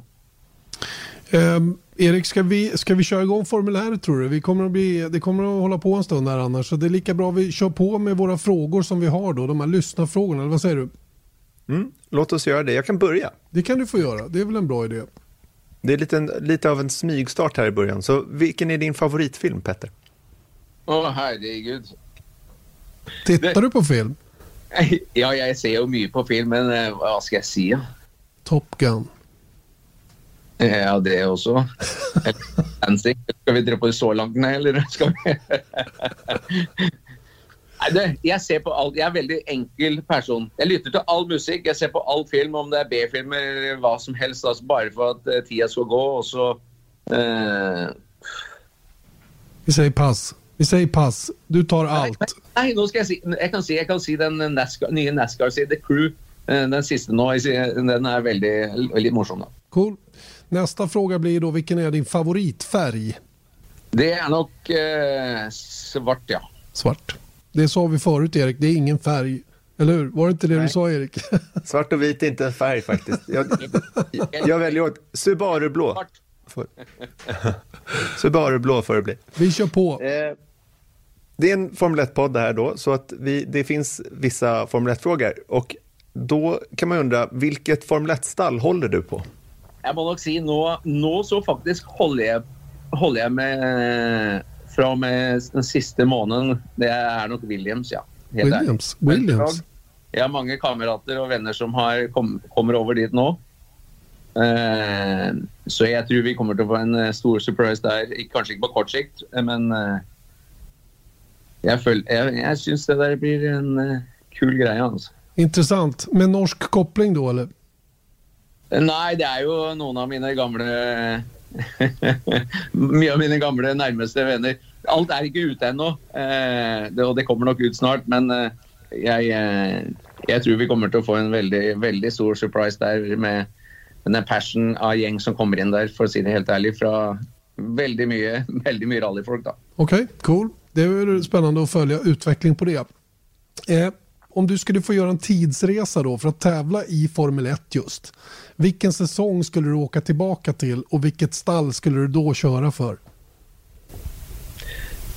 Um, Erik, ska vi, ska vi köra igång formuläret tror du? Vi kommer att bli, det kommer att hålla på en stund här annars. Så det är lika bra vi kör på med våra frågor som vi har då. De här lyssnarfrågorna, eller vad säger du? Mm, låt oss göra det. Jag kan börja. Det kan du få göra. Det är väl en bra idé. Det är lite, lite av en smygstart här i början. Så vilken är din favoritfilm, Petter? Åh, oh, herregud. Tittar det... du på film? Ja, jag ser ju mycket på film, men eh, vad ska jag säga? Top Gun. Ja, det också. Ska vi dra på det så långt? Nej, eller ska vi? Det, jag ser på allt. Jag är en väldigt enkel person. Jag lyssnar till all musik. Jag ser på all film, om det är B-filmer eller vad som helst, alltså bara för att uh, tiden ska gå. Och så, uh... Vi säger pass. Vi säger pass. Du tar allt. Nej, nej nu ska jag se. Jag kan se, jag kan se den NASCAR, nya Nascar, The Crew. Den sista nu, den är väldigt, väldigt morsom. Cool. Nästa fråga blir då, vilken är din favoritfärg? Det är nog eh, svart, ja. Svart. Det sa vi förut, Erik. Det är ingen färg. Eller hur? Var det inte det Nej. du sa, Erik? Svart och vit är inte en färg faktiskt. Jag, jag väljer åt Subaru-blå. Subaru-blå får det bli. Vi kör på. Eh, det är en Formel 1-podd det här då, så att vi, det finns vissa Formel 1-frågor. Och då kan man undra, vilket Formel 1-stall håller du på? Jeg må nok si nå, nå så faktisk holder jeg, holder jeg med fra og med den siste måneden. Det er nok Williams, ja. helt ærlig. Williams. Men Williams. Jeg har mange kamerater og venner som har kom, kommer over dit nå. Eh, så jeg tror vi kommer til å få en eh, stor surprise der. Kanskje ikke på kort sikt, men eh, jeg, føl- jeg, jeg syns det der blir en eh, kul greie. altså. Intressant. Med norsk koppling då eller? Nei, det er jo noen av mine gamle Mye av mine gamle nærmeste venner. Alt er ikke ute ennå, eh, det, og det kommer nok ut snart. Men eh, jeg, eh, jeg tror vi kommer til å få en veldig, veldig stor surprise der med den passion av gjeng som kommer inn der, for å si det helt ærlig. Fra veldig mye, veldig mye rallyfolk, da. Okej, cool. Det är spännande att följa utveckling på det. Eh, om du skulle få göra en tidsresa då för att tävla i Formel 1 just. Vilken säsong skulle du åka tillbaka till och vilket stall skulle du då köra för?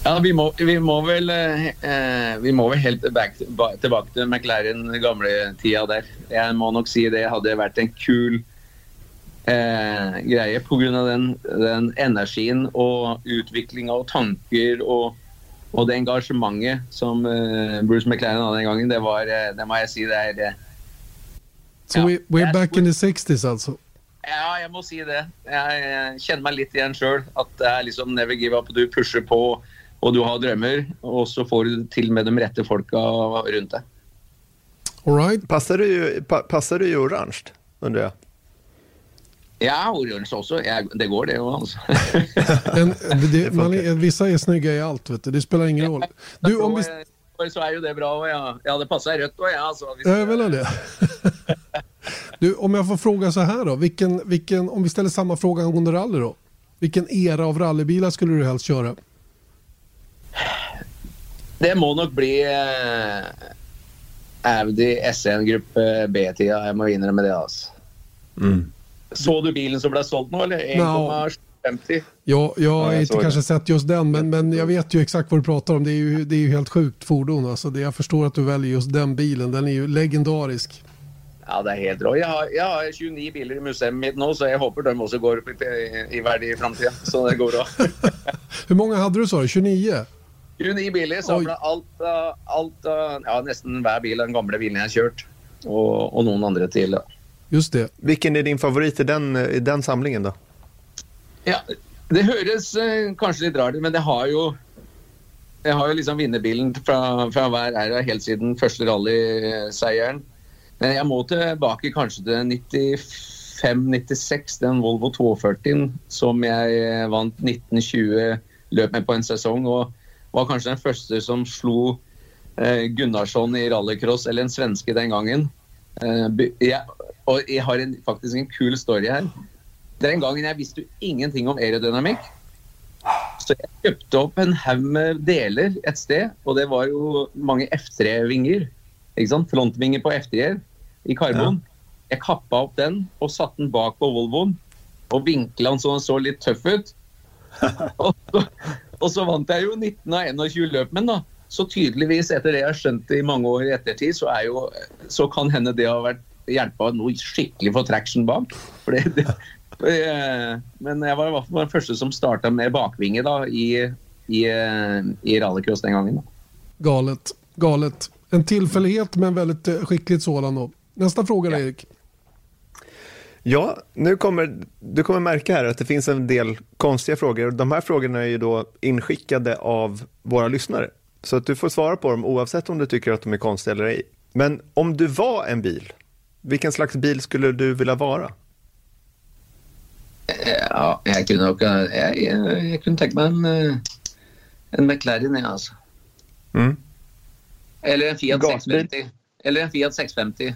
Ja, vi må, vi må väl eh, eh Vi må väl helt back, ba, tilbake til McLaren gamla tida där. Jag må säga si det hade varit en kul eh, greie pga. Den, den energin och utvecklingen och tankar och, och det engagemanget som eh, Bruce McLaren hade den gången. Det var eh, Det må jag si det är eh, eh, Så Ja, we, we're jag back in the 60s alltså? Ja, jeg må si det. Jeg, jeg kjenner meg litt igjen sjøl. At det er liksom never give up. Du pusher på, og du har drømmer. Og så får du til med de rette folka rundt deg. All right. Passar du, ju- pa, passar du i orange, undrar jag? Ja, oransje også. Jeg, det går, det òg, altså. En, det, man är, vissa är snygga i allt, vet du. det spelar ingen roll. Du, om vi... Og så er jo det bra. Og ja. Jeg hadde passa rødt òg, jeg. Altså, hvis- Jag menar det. Du, om jag får fråga så här då. Vilken, vilken, om vi ställer samma fråga angående rally då. Vilken era av rallybilar skulle du helst köra? Det må nok bli eh, Audi S1 gruppe B-tida. Jeg må innrømme det. altså. Så du bilen som ble solgt nå, eller? 1,50? Ja, jag har Ja, jag inte kanske det. sett just den, men, men jag vet ju exakt vad du pratar om. Det är ju, det är ju helt sjukt fordon. Alltså. Det, jag förstår att du väljer just den bilen. Den är ju legendarisk. Ja, det er helt rå. Jeg har, jeg har 29 biler i museet nå, så jeg håper de også går opp i, i verdi i framtida. Så det går bra. Hur många hade du sa du? 29? 29 biler, samla alt, av- alt av- Ja, nesten hver bil den gamle bilen jeg har kjørt. Og, og noen andre til. Da. Just det. Vilken är din favorit i den, i den samlingen då? Ja, det høres eh, kanskje litt rart ut, men det har jo Jeg har jo liksom vinnerbilen fra, fra hver æra helt siden første rallyseieren. Men jeg må tilbake kanskje til 95-96, den Volvo 240 som jeg eh, vant 1920 løp med på en sesong. Og var kanskje den første som slo eh, Gunnarsson i rallycross, eller en svenske den gangen. Eh, jeg, og jeg har en, faktisk en kul story her. Den gangen jeg visste ingenting om aerodynamikk. Så jeg kjøpte opp en haug med deler et sted, og det var jo mange F3-vinger. ikke sant? Frontvinger på F3-er i karbon. Jeg kappa opp den og satte den bak på Volvoen. Og vinkla den så den så litt tøff ut. og, så, og så vant jeg jo 19 av 21 løp med den. da. Så tydeligvis, etter det jeg har skjønt i mange år i ettertid, så, jo, så kan hende det har vært hjelpa noe skikkelig for traction bak. For det, det, Men jeg var i hvert fall den første som starta med bakvinge da, i, i, eh, i rallycross den gangen. Galet. Galet. En tillfällighet men väldigt eh, skickligt sådan då. Nästa fråga Ja. Erik. Ja, nu kommer, du kommer märka här att det finns en del konstiga frågor. De här frågorna är ju då inskickade av våra lyssnare. Så att du får svara på dem oavsett om du tycker att de är konstiga eller ej. Men om du var en bil, vilken slags bil skulle du vilja vara? Ja, jeg kunne nok jeg, jeg, jeg kunne tenke meg en, eh, en McLaren, jeg, altså. Mm. Eller en Fiat Gasbil. 650. Eller en Fiat 650.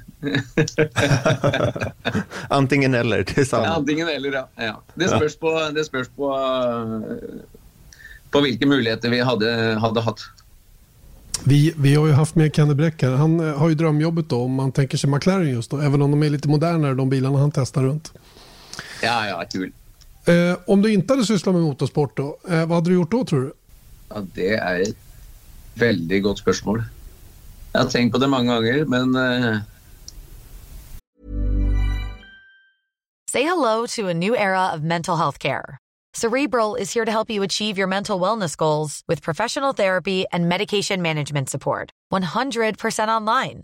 Antingen eller, det är samma. Antingen eller, ja. ja. Det spørs på, det spørs på, på hvilke muligheter vi hadde, hadde hatt. Vi, vi har ju haft med Kenny Bräck här. Han eh, har ju drömjobbet då om man tänker sig McLaren just då. Även om de är lite modernare de bilarna han testar runt. Ja, ja, kul. Eh, om du inte hade sysslat med motorsport då, eh, vad hade du gjort då tror du? Ja, det er et veldig godt spørsmål. Jeg har tenkt på det mange ganger, men eh, Say hello to a new era of mental health care. Cerebral is here to help you achieve your mental wellness goals with professional therapy and medication management support. 100% online.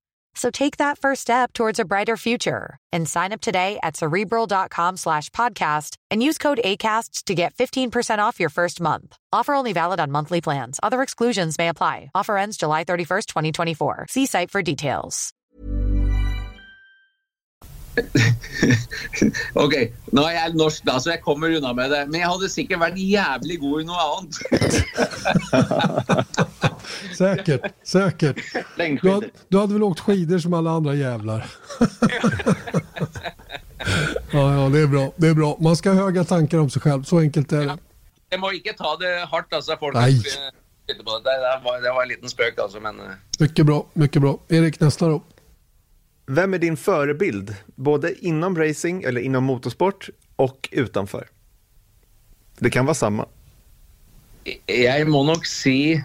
So take that first step towards a brighter future and sign up today at cerebral.com slash podcast and use code ACAST to get 15% off your first month. Offer only valid on monthly plans. Other exclusions may apply. Offer ends July 31st, 2024. See site for details. Ok, nå er jeg norsk, da, så jeg kommer unna med det. Men jeg hadde sikkert vært jævlig god i noe annet. Säkert, säkert. Du, had, du hade väl åkt skidor som alla andra jävlar? ja, ja, det är bra. Det är bra. Man ska ha höga tankar om sig själv. Så enkelt är det. Jeg må ikke ta det hardt, altså. Folk sitter på det. Det, var, det var en liten spøk, altså. Men eh, Mycket bra, mycket bra. Erik, nästa då. Vem är din förebild, både inom racing eller inom motorsport och utanför? Det kan vara samma. jeg må nok si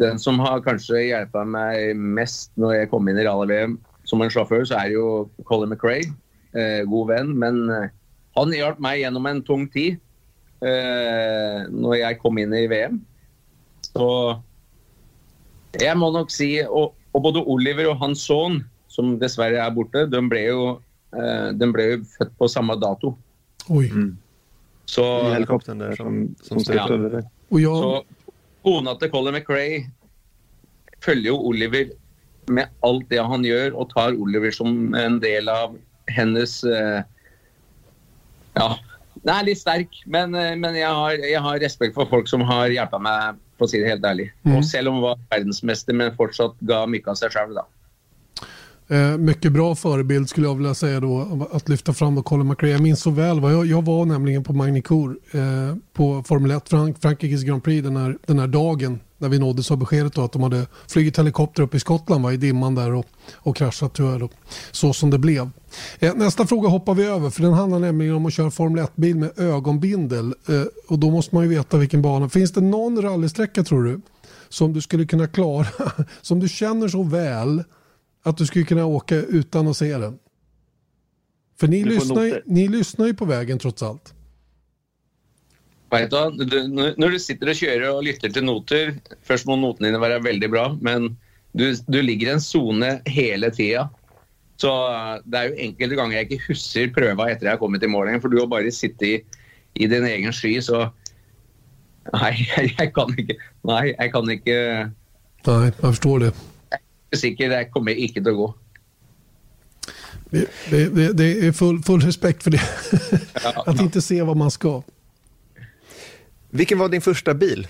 den som har kanskje hjulpet meg mest når jeg kom inn i rally-VM som en sjåfør, så er det jo Colin McRae. Eh, god venn. Men eh, han hjalp meg gjennom en tung tid eh, når jeg kom inn i VM. Så jeg må nok si Og, og både Oliver og hans sønn, som dessverre er borte, de ble jo, eh, de ble jo født på samme dato. Oj. Så, I helikoptern där som, som dig. Och jag, Så kona til Colin McRae følger jo Oliver med alt det han gjør, og tar Oliver som en del av hennes eh, Ja. Den er litt sterk, men, eh, men jeg, har, jeg har respekt for folk som har hjulpet meg, for å si det helt ærlig. Og selv om hun var verdensmester, men fortsatt ga mye av seg sjøl, da. Eh, mycket bra förebild skulle jag vilja säga då att lyfta fram och Colin McRae. Jag minns så väl, vad jag, jag var nämligen på Magnicour eh, på Formel 1 Frank, Frankrikes Grand Prix den här, den här dagen när vi nåddes av beskedet då att de hade flugit helikopter upp i Skottland va, i dimman där och, och kraschat tyvärr då. Så som det blev. Eh, nästa fråga hoppar vi över för den handlar nämligen om att köra Formel 1-bil med ögonbindel eh, och då måste man ju veta vilken bana. Finns det någon rallysträcka tror du som du skulle kunna klara, som du känner så väl att du skulle kunna åka utan att se den? För ni, lyssnar, ju, ni lyssnar ju på vägen trots allt. Vet du, hva, du, sitter og kjører og lytter til noter Først må notene dine være veldig bra, men du, du ligger i en sone hele tida. Så eh, det er jo enkelte ganger jeg ikke husker prøva etter jeg har kommet i mål engang, for du har bare sittet i, i din egen sky, så Nei, jeg, jeg kan ikke Nei, jeg kan ikke Nej, jag förstår det. Sikker, det kommer ikke til å gå. Det, det, det, är full, full respekt för det. Ja, att inte se vad man ska. Vilken var din första bil?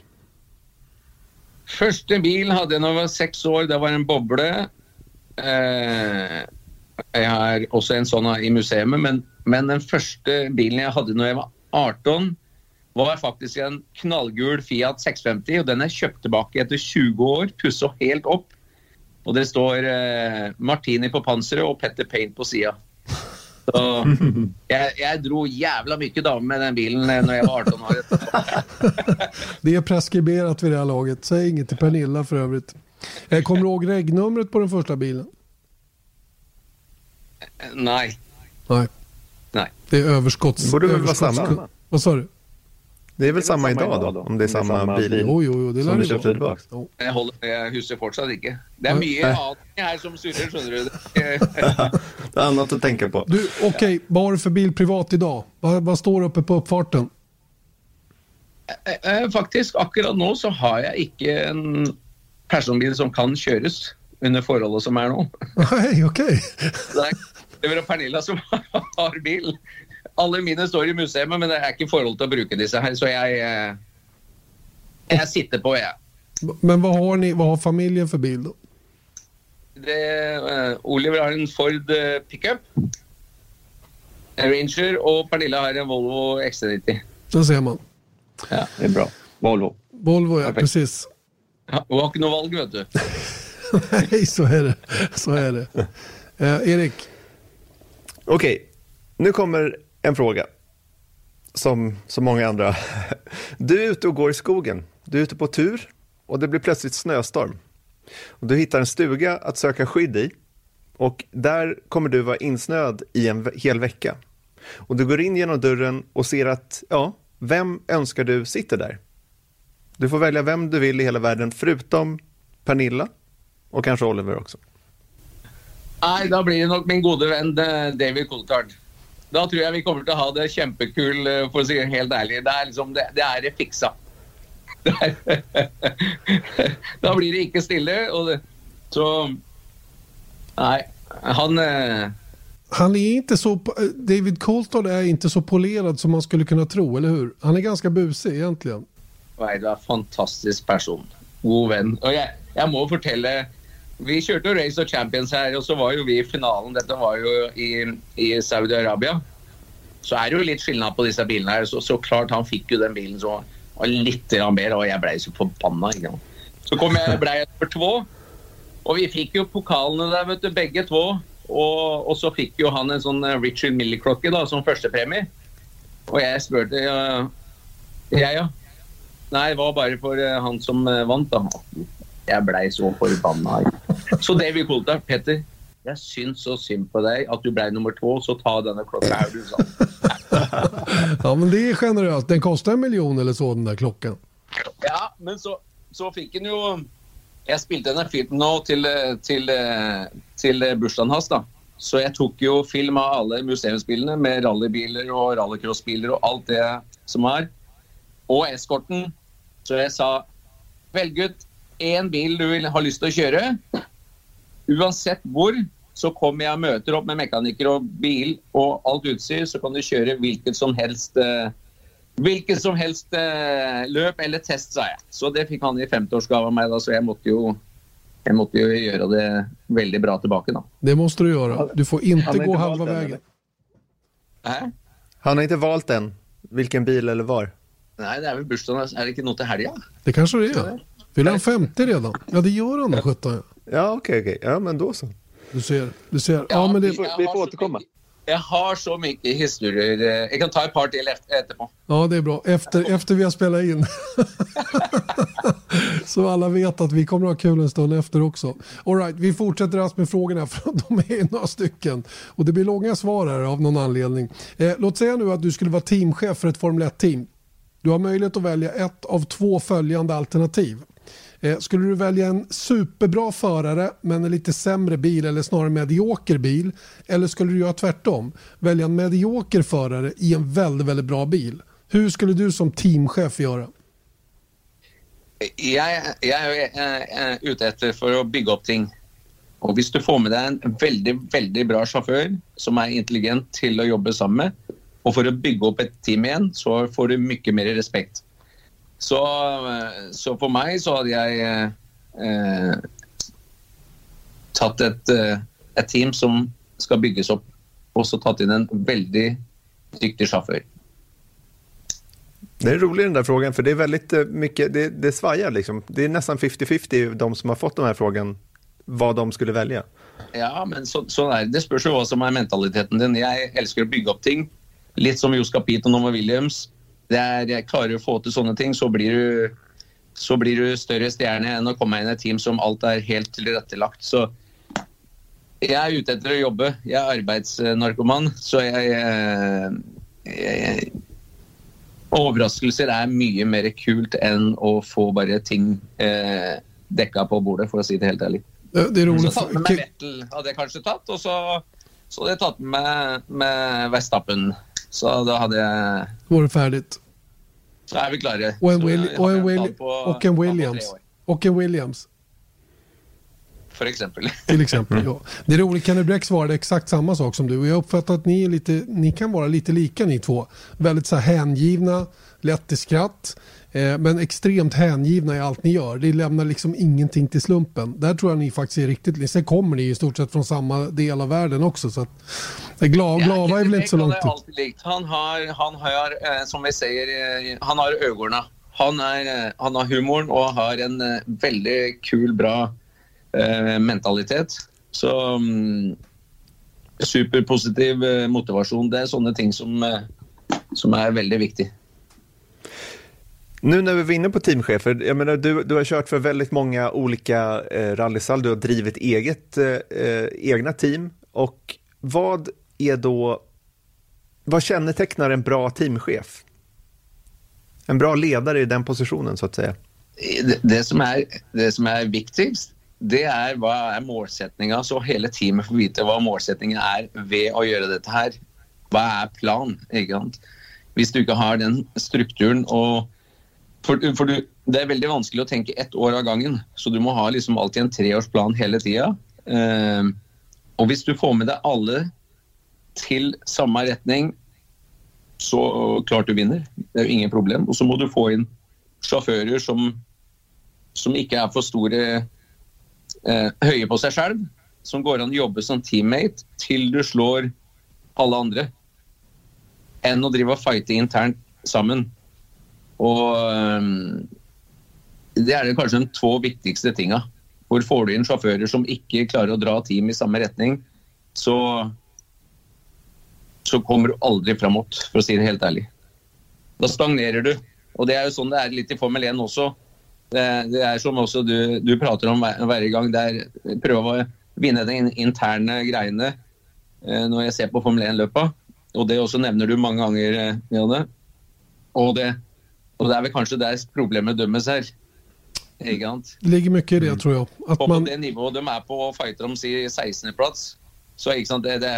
Første bil hadde jeg da jeg var seks år. Det var en boble. Eh, jeg har også en sånn i museet, men, men den første bilen jeg hadde da jeg var 18, var faktisk en knallgul Fiat 650. og Den er kjøpt tilbake etter 20 år, pussa helt opp. Og det står eh, Martini på panseret og Petter Paint på sida. Så jeg, jeg dro jævla mye damer med den bilen eh, når jeg var 18 år. Det är preskriberat vid det här laget. Säg inget till Pernilla för övrigt. Eh, Kommer du ihåg regnumret på den första bilen? Nei. Nej. Nej. Det är överskotts... Borde väl vara samma? Vad sa du? Det är väl samma idag då, om det är samma bil Jo, jo, jo. Det som lär du det tillbaka. Jo. Jeg, holder, jeg husker fortsatt ikke. Det mye Nei. annet her som surrer, skjønner du. Det- är annat att tänka på. Du, okej. Vad har du för bil privat idag? Vad, vad står uppe på uppfarten? Eh, Faktisk, akkurat nå så har jeg ikke en personbil som kan kjøres under forholdet som er nå. Nej, okej. Det og Pernilla som har bil. Alle mine står i museet, men det er ikke forhold til å bruke disse her, så jeg eh, Jeg sitter på, jeg. Men vad har, ni, vad har familjen för bil då? Det, eh, Oliver har en Ford eh, pickup. Ranger, og Pernilla har en Volvo XC90. Där ser man. Det är bra. Volvo. Volvo ja, precis. Ja, Hun har ikke noe valg, vet du. Nej, så är det. Så är det. Eh, Erik, Okej, nu kommer en fråga. Som så många andra. Du är ute och går i skogen. Du är ute på tur och det blir plötsligt snöstorm. Och du hittar en stuga att söka skydd i och där kommer du vara insnöad i en hel vecka. Och du går in genom dörren och ser att, ja, vem önskar du sitter där? Du får välja vem du vill i hela världen förutom Pernilla och kanske Oliver också. Nej, då blir det nog min gode vän eh, David Coulthard. Da tror jeg vi kommer til å ha det kjempekul, eh, for å si det helt ærlig. Det er liksom, det, det er det fiksa. Det er, da blir det ikke stille, og det, så Nei, han eh, han är inte så, David Coulthard är inte så polerad som man skulle kunna tro, eller hur? Han är ganska busig egentligen. Nei, du er en fantastisk person. God venn. Og jeg, jeg må fortelle vi kjørte jo Race of Champions her, og så var jo vi i finalen. Dette var jo i, i Saudi-Arabia. Så er det jo litt skillnad på disse bilene her. Så, så klart han fikk jo den bilen så var litt mer, bedre, og jeg så forbanna. Så kom jeg, ble jeg nummer to, og vi fikk jo pokalene der, vet du, begge to. Og, og så fikk jo han en sånn eh, Richard Miller-klokke da, som førstepremie. Og jeg spurte ja, Jeg, ja. Nei, det var bare for eh, han som vann. vant, da. Jeg blei så forbanna. Så David Coulthard, Petter, jeg syns så synd på deg at du blei nummer to, så ta denne klokka her, du, sa. Ja, men det är generöst. Den kostar en miljon eller så, den där klockan. Ja, men så, så fikk han jo Jeg spilte en film nå til, til, til bursdagen hans, da. Så jeg tok jo film av alle museumsbilene med rallybiler og rallycrossbiler og alt det som er. Og eskorten. Så jeg sa velg ut én bil du vil, har lyst til å kjøre. Uansett hvor, så kommer jeg og møter opp med mekaniker og bil og alt utstyr, så kan du kjøre hvilket som helst eh, Hvilket som helst eh, løp eller test, sa jeg. Så det fikk han i 50-årsgave av meg, da, så jeg måtte jo jeg måtte jo gjøre det veldig bra tilbake, da. Det måste du göra. Du får inte gå inte halva vägen. Han har inte valt än vilken bil eller var. Nei, det er vel bursdagen. Er det ikke noe til helga? Det kanske det är. Fyller han 50 redan? Ja, det gör han då, 17. Ja, okej, okej. Ja, men då så. Du ser. Du ser. Ja, men det, vi får- vi får återkomma. Jeg har så mye historier. eh, Jeg kan ta et par til eft- etterpå. ja, det är bra. Efter, efter vi har spelat in. Så alla vet att vi kommer att ha kul en stund efter också. All right, vi fortsätter alltså med frågorna för de är några stycken. Och det blir långa svar här av någon anledning. Eh, låt säga nu att du skulle vara teamchef för ett Formel 1-team. Du har möjlighet att välja ett av två följande alternativ. Eh, skulle du välja en superbra förare men en lite sämre bil eller snarare medioker bil eller skulle du göra tvärtom? Välja en medioker förare i en väldigt, väldigt bra bil. Hur skulle du som teamchef göra? Jag, jag är eh, eh, ute efter för att bygga upp ting. Och om du får med dig en väldigt, väldigt bra chaufför som är intelligent till att jobba samman med, och för att bygga upp ett team igen så får du mycket mer respekt. Så, eh, så for meg så hadde jeg eh, eh, tatt et, eh, et team som skal bygges opp, og så tatt inn en veldig dyktig sjåfør. Det är rolig den där frågan, för det är väldigt mycket, det, det svajar liksom. Det är nästan 50-50 de som har fått den här frågan, vad de skulle välja. Ja, men så, sånn er det. Spørs jo hva som er mentaliteten din. Jeg elsker å bygge opp ting. Litt som Joska Pete og Nova Williams. Det er, jeg klarer å få til sånne ting, så blir du, så blir du større stjerne enn å komme inn i et team som alt er helt tilrettelagt. Så jeg er ute etter å jobbe. Jeg er arbeidsnarkoman, så jeg, eh, jeg, jeg Overraskelser er mye mer kult enn å få bare ting eh, dekka på bordet, for å si det helt ärlig. Eh, Det är Så tatt med meg Vettel hadde jeg kanskje tatt, og så, så hadde jeg tatt med, med Verstappen. Så da hadde jeg Då var det färdigt. Er vi klare. Och en, Så Will, jeg och en, Will, plan på- och en Williams. Och en Williams. For eksempel. Till exempel. Ja. Det är roligt, Kenny Bräck svarade exakt samma sak som du. Och jag uppfattar att ni, är lite, ni kan vara lite lika ni två. Väldigt så här hängivna, lätt till skratt. Eh, men extremt hängivna i allt ni gör. Det lämnar liksom ingenting till slumpen. Där tror jag ni faktiskt är riktigt... Sen kommer ni i stort sett från samma del av världen också. Så att, eh, Gla, Glava är väl inte så långt Han har alltid likt. Han har, han har eh, som vi sier, eh, han har øynene. Han, er, han har humoren og har en veldig kul, bra mentalitet. Så um, superpositiv uh, motivasjon. Det er sånne ting som, som är väldigt viktigt. Nu när vi var inne på teamchefer, jag menar, du, du har kört för väldigt många olika eh, rallysar, du har drivit eget, eh, egna team. Och vad är då, vad kännetecknar en bra teamchef? En bra ledare i den positionen så att säga. Det, det som, är, det som är viktigast, det är vad är målsättningen, så hela teamet får veta vad målsättningen är vid att göra det här. Vad är plan? Om du inte har den strukturen och for, for du, Det er veldig vanskelig å tenke ett år av gangen, så du må ha liksom alltid en treårsplan hele tida. Eh, og hvis du får med deg alle til samme retning, så klart du vinner. Det er jo ingen problem. Og så må du få inn sjåfører som, som ikke er for store eh, høye på seg själv, som går an å jobbe som teammate til du slår alle andre, enn å drive og fighte internt sammen. Og eh, det er det kanskje de to viktigste tinga. Hvor får du inn sjåfører som ikke klarer å dra team i samme retning, så, så kommer du aldri framåt, for å si det helt ærlig. Da stagnerer du. Og det er jo sånn det er litt i Formel 1 også. Det, det er som også du, du prater om hver, hver gang. Det er prøve å vinne de interne greiene eh, når jeg ser på Formel 1-løpa. Og det også nevner du mange ganger, eh, Janne. Og det, och det är väl kanske där problemet dömes här. Det ligger mycket i det mm. tror jag. Att på man... det nivået de är på och fighter om si 16 plats så ikke sant, det, det,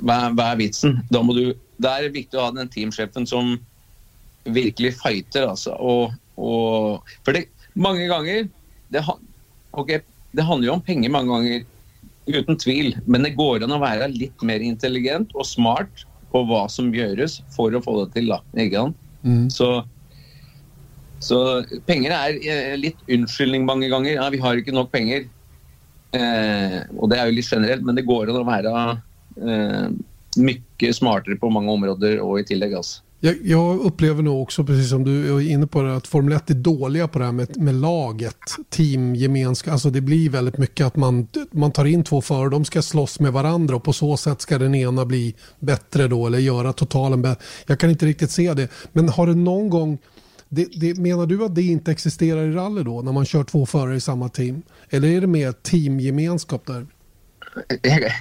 hva, hva er vitsen? Da må du, det er viktig å ha den teamsjefen som virkelig fighter. Altså, og, og, for det, mange ganger det, okay, det handler jo om penger mange ganger, uten tvil. Men det går an å være litt mer intelligent og smart på hva som gjøres for å få det til. da? Mm. Så, så, penger er eh, litt unnskyldning mange ganger. Ja, vi har ikke nok penger. Eh, och det är ju lite generellt, men det går att vara eh, mycket smartare på många områden och i tillägg. Alltså. Jag, jag, upplever nog också, precis som du är inne på det, att Formel 1 är dåliga på det här med, med laget, teamgemenskap. Alltså det blir väldigt mycket att man, man tar in två förare, de ska slåss med varandra och på så sätt ska den ena bli bättre då eller göra totalen bättre. Jag kan inte riktigt se det. Men har det någon gång, det, det, menar du att det inte existerar i rally då, när man kör två förare i samma team? Eller är det mer teamgemenskap där? Jag,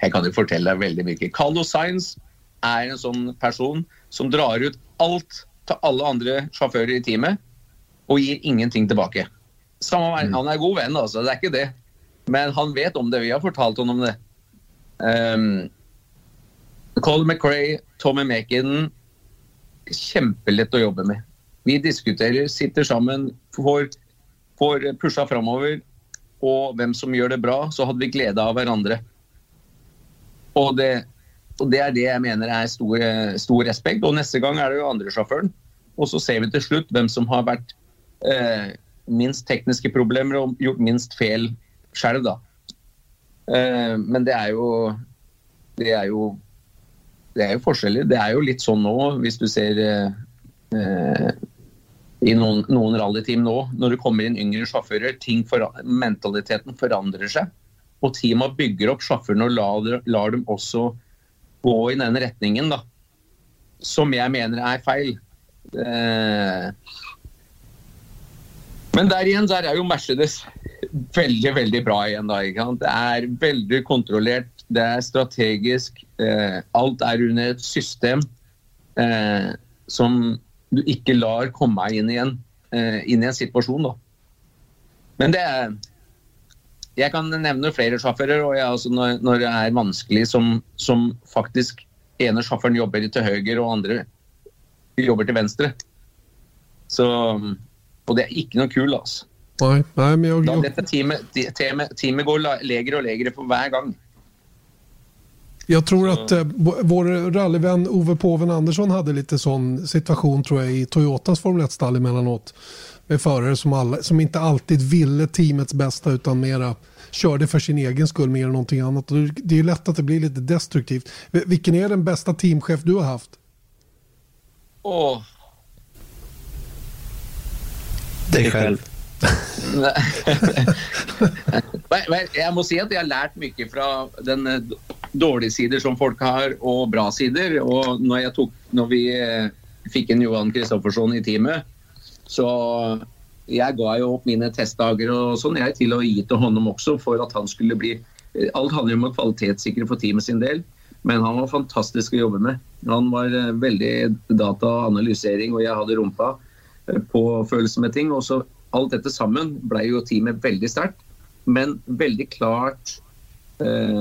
jag kan ju fortälla väldigt mycket. Carlos Sainz är en sån person som drar ut allt till alla andra chaufförer i teamet och ger ingenting tillbaka. Samma, mm. Han är god vän, alltså, det är inte det. Men han vet om det. Vi har fortalt honom det. Um, Colin McRae, Tommy Macon Kjempelätt att jobba med. Vi diskuterar, sitter sammen, får, får pusha framover. Och vem som gör det bra, så hade vi glädje av varandra. Och det, Og det är det jag menar är stor, stor respekt. Og nästa gång är det jo andra chauffören. Och så ser vi till slut vem som har vært eh, minst tekniska problem och gjort minst fel själv. da. Eh, men det är ju det är ju det är ju forskjeller. Det är ju lite så nu, om du ser eh, eh, i noen, noen rallyteam nå, når det kommer inn yngre sjåfører, ting for, mentaliteten forandrer seg. Og teamet bygger opp sjåførene og lar, lar dem også gå i den retningen, da. Som jeg mener er feil. Eh... Men der igjen der er jo Mercedes veldig veldig bra igjen. da, ikke sant? Det er veldig kontrollert, det er strategisk. Eh, alt er under et system eh, som du ikke lar komme inn igjen, eh, inn i en eh, situasjon. da. Men det er jeg kan nevne flere sjåfører og jeg, altså når, når, det er vanskelig, som, som faktisk ene sjåføren jobber til høyre og andre jobber til venstre. Så, og det er ikke noe kult, altså. Nei, nei, men jeg, Da dette teamet, teamet, teamet går legere och lägre för varje gång. Jag tror att eh, vår rallyvän Ove Påven Andersson hade lite sån situation tror jag i Toyotas Formel 1-stall emellanåt förare som, alla, som inte alltid ville teamets bästa utan mera körde för sin egen skull mer än någonting annat. Och det är lätt att det blir lite destruktivt. Vilken är den bästa teamchef du har haft? Åh. Dig själv. jeg må si at jeg har lært mye fra den eh, dårlige sider som folk har, og bra sider. Og når, jeg tok, når vi eh, fikk inn Johan Kristoffersson i teamet, så jeg ga jo opp mine testdager og sånn jeg til å gi til honom også for at han skulle bli Allt Alt handler om å kvalitetssikre for teamet sin del, men han var fantastisk å jobbe med. Han var eh, veldig dataanalysering, og jeg hadde rumpa eh, på følelse med ting. og så alt dette sammen ble jo teamet veldig sterkt, men veldig klart eh,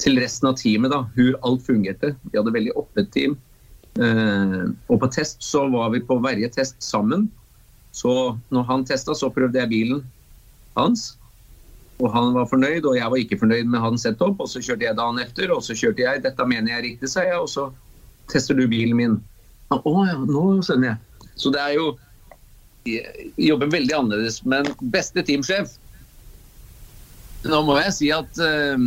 til resten av teamet da, hvor alt fungerte. Vi hadde veldig åpent team. Eh, og på test så var vi på hver test sammen. Så når han testa, så prøvde jeg bilen hans. Og han var fornøyd, og jeg var ikke fornøyd med hans setup. Og så kjørte jeg dagen etter, og så kjørte jeg. Dette mener jeg riktig, sa jeg. Og så tester du bilen min. Å ja, nå skjønner jeg. Så det er jo jobber veldig annerledes. Men beste teamsjef Nå må jeg si at uh,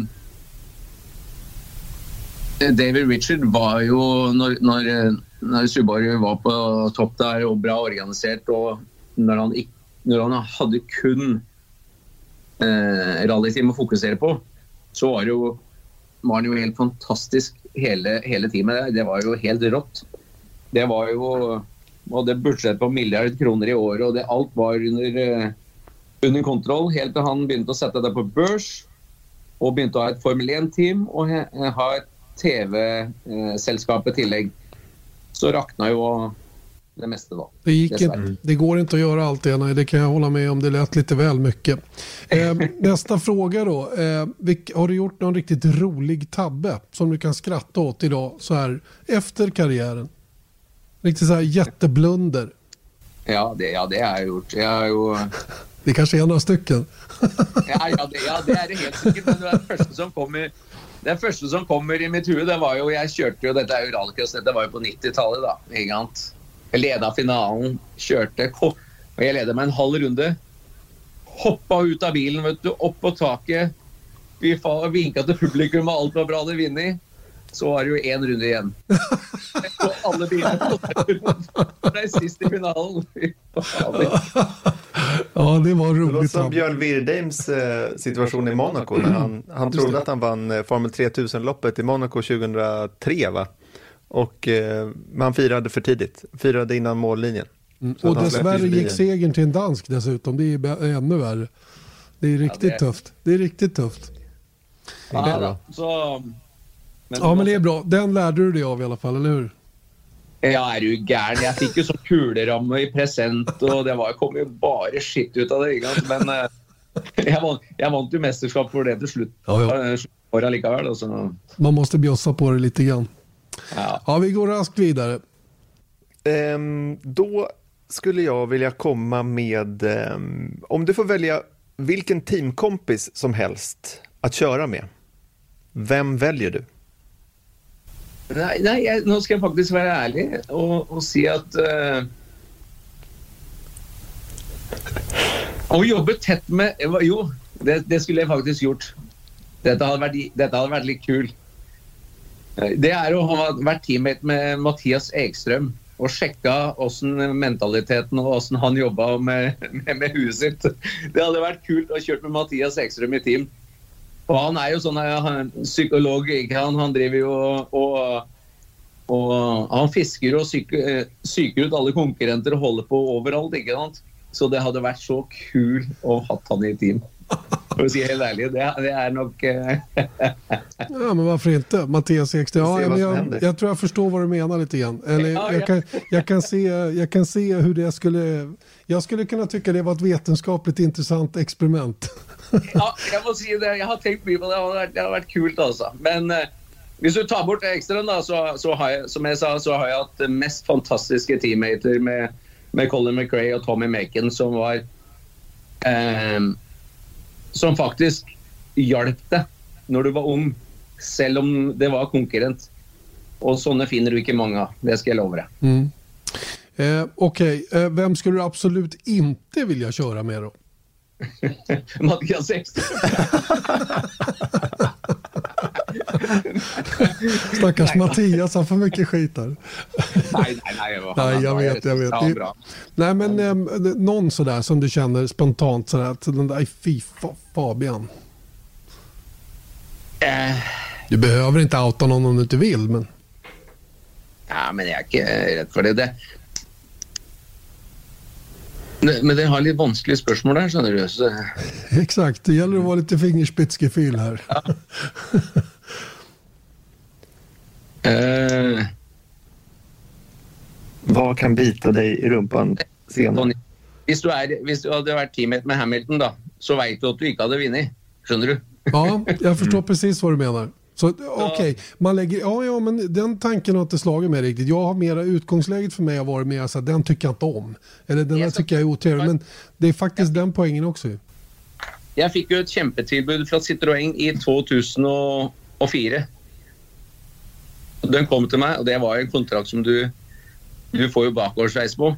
David Richard var jo Når, når, eh, når Subaru var på topp der og bra organisert, og når han, når han hadde kun eh, rallyteam å fokusere på, så var, jo, var han jo helt fantastisk, hele, hele teamet. Det var jo helt rått. Det var jo og det budsjett på milliard kroner i året, og det, alt var under, eh, under, kontroll. Helt til han begynte å sette det på børs, og begynte å ha et Formel 1-team og ha et TV-selskap eh, i tillegg. Så rakna jo det meste då. Det, gick in, det går inte att göra allt det, nej, det kan jag hålla med om. Det lät lite väl mycket. Eh, nästa fråga då. Eh, har du gjort någon riktigt rolig tabbe som du kan skratta åt idag så här efter karriären? Riktigt så här jätteblunder. Ja det, ja, det har jag gjort. Jag har ju... Det kanske är några stycken. ja, ja, det, ja, det är det helt säkert. Men det första som kommer det som kommer i mitt huvud, det var jo Jeg kjørte jo Dette er jo rallycross, dette var jo på 90-tallet, da. ikke sant? Jeg leda finalen, kjørte og jeg leda med en halv runde. Hoppa ut av bilen, vet du, opp på taket. Vi vinka til publikum, og alt var bra, hadde vunnet så var det jo én runde igjen. Og alle bilene ble sist i finalen. Ja, det var roligt. Det var som Björn Wirdheims eh, situation i Monaco. När han, han trodde att han vann eh, Formel 3000-loppet i Monaco 2003. Va? Och eh, man firade för tidigt. Firade innan mållinjen. Mm. Och dessvärre gick segern till en dansk dessutom. Det är ännu värre. Det är riktigt ja, det... tufft. Det är riktigt tufft. Ja, så men ja, men det är bra. Den lärde du dig av i alla fall, eller hur? Ja, är du gæren? Jag fick ju som kuleramme i present, och det var, kom ju bara shit ut av det. Men uh, jag, vann, ju mästerskap för det till slut. Ja, ja. Alltså. Man måste bjussa på det lite grann. Ja, ja vi går raskt vidare. Um, då skulle jag vilja komma med, um, om du får välja vilken teamkompis som helst att köra med, vem väljer du? Nei, nei jeg, nå skal jeg faktisk være ærlig og, og si at uh, Å jobbe tett med Jo, det, det, skulle jeg faktisk gjort. Dette hadde vært, dette hadde vært litt kult. Eh, det er å ha vært teammate med Mathias Ekström og sjekka åssen mentaliteten og åssen han jobba med, med, med, huet sitt. Det hadde vært kult å kjøre med Mathias Ekström i team. Og han er jo sånn han, psykolog. Ikke? Han, han driver jo og, og Han fisker og syker, eh, syker, ut alle konkurrenter og holder på overalt. ikke sant? Så det hadde vært så kult å ha han i team. För att säga helt ärligt, det, det är nog... ja, men varför inte? Mattias Ekström. Ja, men jag, jag, tror jag förstår vad du menar lite grann. Eller, ja, jag, kan, jag, kan se, jag kan se hur det skulle... Jag skulle kunna tycka det var ett vetenskapligt intressant experiment. ja, jag måste säga det. Jag har tänkt mycket på det. Har det har varit kul alltså. Men eh, om du tar bort Ekström då, så, så har jag, som jag sa, så har jag haft mest fantastiska teammater med, med Colin McRae och Tommy Macon som var... Eh, som faktisk hjalp deg når du var ung, selv om det var konkurrent. Och sådana finner du inte många, det ska jag lova dig. Mm. Eh, Okej, okay. eh, vem skulle du absolut inte vilja köra med då? Mattias Ekström. Stackars Mattias, han får mycket skit här. Nej, nej, nej. Nej, jag vet, jag vet. Ja. Nej, men eh, någon sådär som du känner spontant sådär att den där, fy fa- Fabian. Eh, Du behöver inte outa någon om du inte vill, men ja, men for det. det. Men det har litt vanskelige spørsmål der, skjønner du. Så, exakt, det gäller att vara lite fingerspitzgefühl här. eh, Vad kan bita dig i rumpan senare? Hvis, du du hadde vært teammate med Hamilton, da, så veit du at du ikke hadde vunnet. Skjønner du? Ja, jag förstår precis vad du menar. Så okej, man lägger, ja, ja, men den tanken har inte slagit mig riktigt. Jag har mera utgångsläget för mig har varit mer så den tycker jag inte om. Eller den där tycker jag är otrevlig. Men det är faktiskt den poängen också ju. Jeg fikk jo et kjempetilbud fra Citroën i 2004. Den kom til meg, og det var jo en kontrakt som du Du får jo bakoversveis på.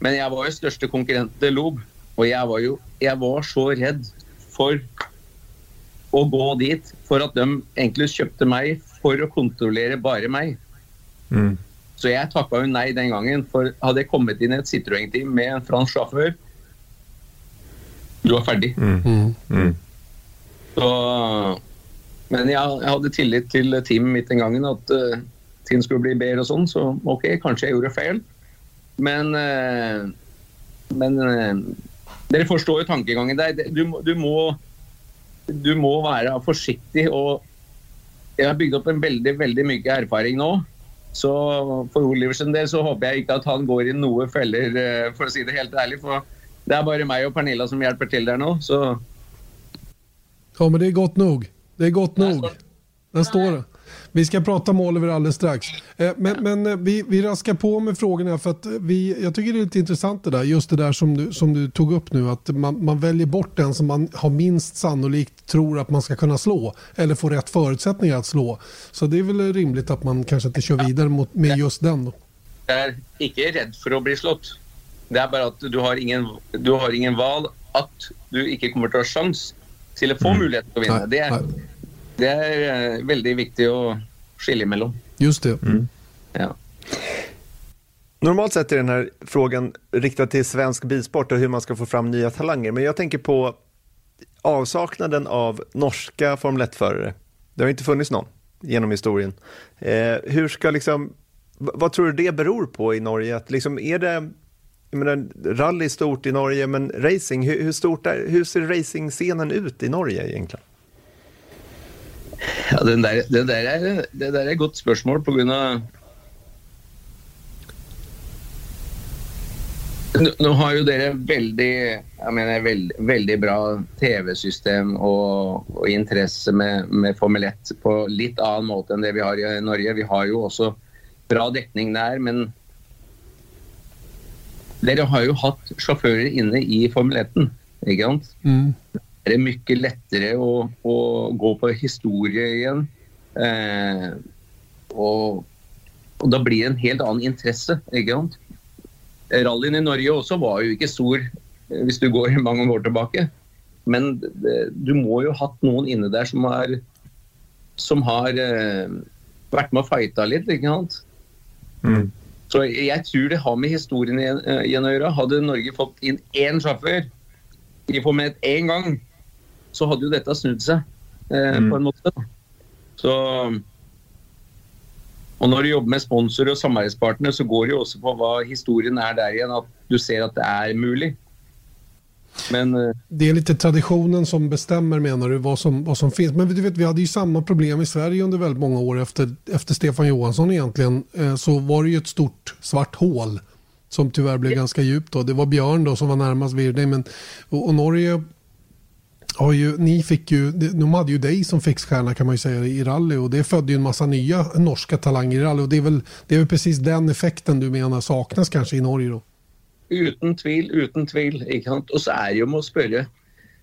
Men jeg var jo største konkurrent til Lob, og jeg var jo jeg var så redd for å gå dit for at de egentlig kjøpte meg for å kontrollere bare meg. Mm. Så jeg takka jo nei den gangen, for hadde jeg kommet inn i et Citroën-team med en fransk sjåfør Du er ferdig. Mm. Mm. Så, men jeg, jeg hadde tillit til teamet mitt den gangen, at eh, ting skulle bli bedre og sånn. Så OK, kanskje jeg gjorde feil. Men, eh, men eh, dere forstår jo tankegangen der. Du, du, må, du må være forsiktig. og Jeg har bygd opp en veldig veldig mye erfaring nå. Så for Oliversen del så håper jeg ikke at han går i noe feller, eh, for å si det helt ærlig. For det er bare meg og Pernilla som hjelper til der nå. Så Ja, men det är gott nog. Det är gott nog. Där står det. Vi ska prata med Oliver alldeles strax. Eh, Men, men eh, vi, vi raskar på med frågorna för att vi, jag tycker det är lite intressant det där. Just det där som du, som du tog upp nu. Att man, man väljer bort den som man har minst sannolikt tror att man ska kunna slå. Eller få rätt förutsättningar att slå. Så det är väl rimligt att man kanske inte kör vidare mot, med just den då. jeg er ikke redd for å bli slått. Det er bare at du har ingen, du har ingen valg at du ikke kommer å ha sjans til å få til å vinne. Nej, Det. Det er eh, veldig viktig å skille mellom. Just det. Ja. Normalt sett är den här frågan riktad till svensk bilsport och hur man ska få fram nya talanger. Men jag tänker på avsaknaden av norska Formel 1-förare. Det har inte funnits någon genom historien. Eh, hur ska liksom, vad tror du det beror på i Norge? Att liksom, är det, jag menar, rally är stort i Norge, men racing, hur, hur, stort är, hur ser racingscenen ut i Norge egentligen? Ja, den der, den der er, det der er et godt spørsmål på grunn av Nå, nå har jo dere veldig, jeg mener, veld, veldig bra TV-system og, og interesse med, med Formel 1 på litt annen måte enn det vi har i Norge. Vi har jo også bra dekning der, men dere har jo hatt sjåfører inne i Formel 1, ikke sant? Mm er det mye lettere å, å gå på historie igjen. Eh, og, og da blir det en helt ikke sant. Rallyen i Norge også var jo ikke stor eh, hvis du går mange år tilbake. Men det, du må jo ha hatt noen inne der som har, som har eh, vært med og fighta litt, ikke sant. Så jeg tror det har med historien igjen, eh, å gjøre. Hadde Norge fått inn én sjåfør i Formel 1 én gang, så hadde jo dette snudd seg eh, på en måte. Så Og når du jobber med sponsor og samarbeidspartner, så går det jo også på hva historien er der igjen, at du ser at det er mulig. Men eh, Det är lite traditionen som bestämmer menar du vad som, vad som finns. Men du vet, vi hade ju samma problem i Sverige under väldigt många år efter, efter Stefan Johansson egentligen. Eh, så var det ju ett stort svart hål som tyvärr blev ganska djupt. Då. Det var Björn då som var närmast Virdig. Men, och, och Norge har ju, ni fick ju, de hade ju dig som fixstjärna kan man ju säga i rally och det födde ju en massa nya norska talanger i rally och det är väl, det är väl precis den effekten du menar saknas kanske i Norge då. Utan tvil, utan tvil. Och så är det ju med att spöra,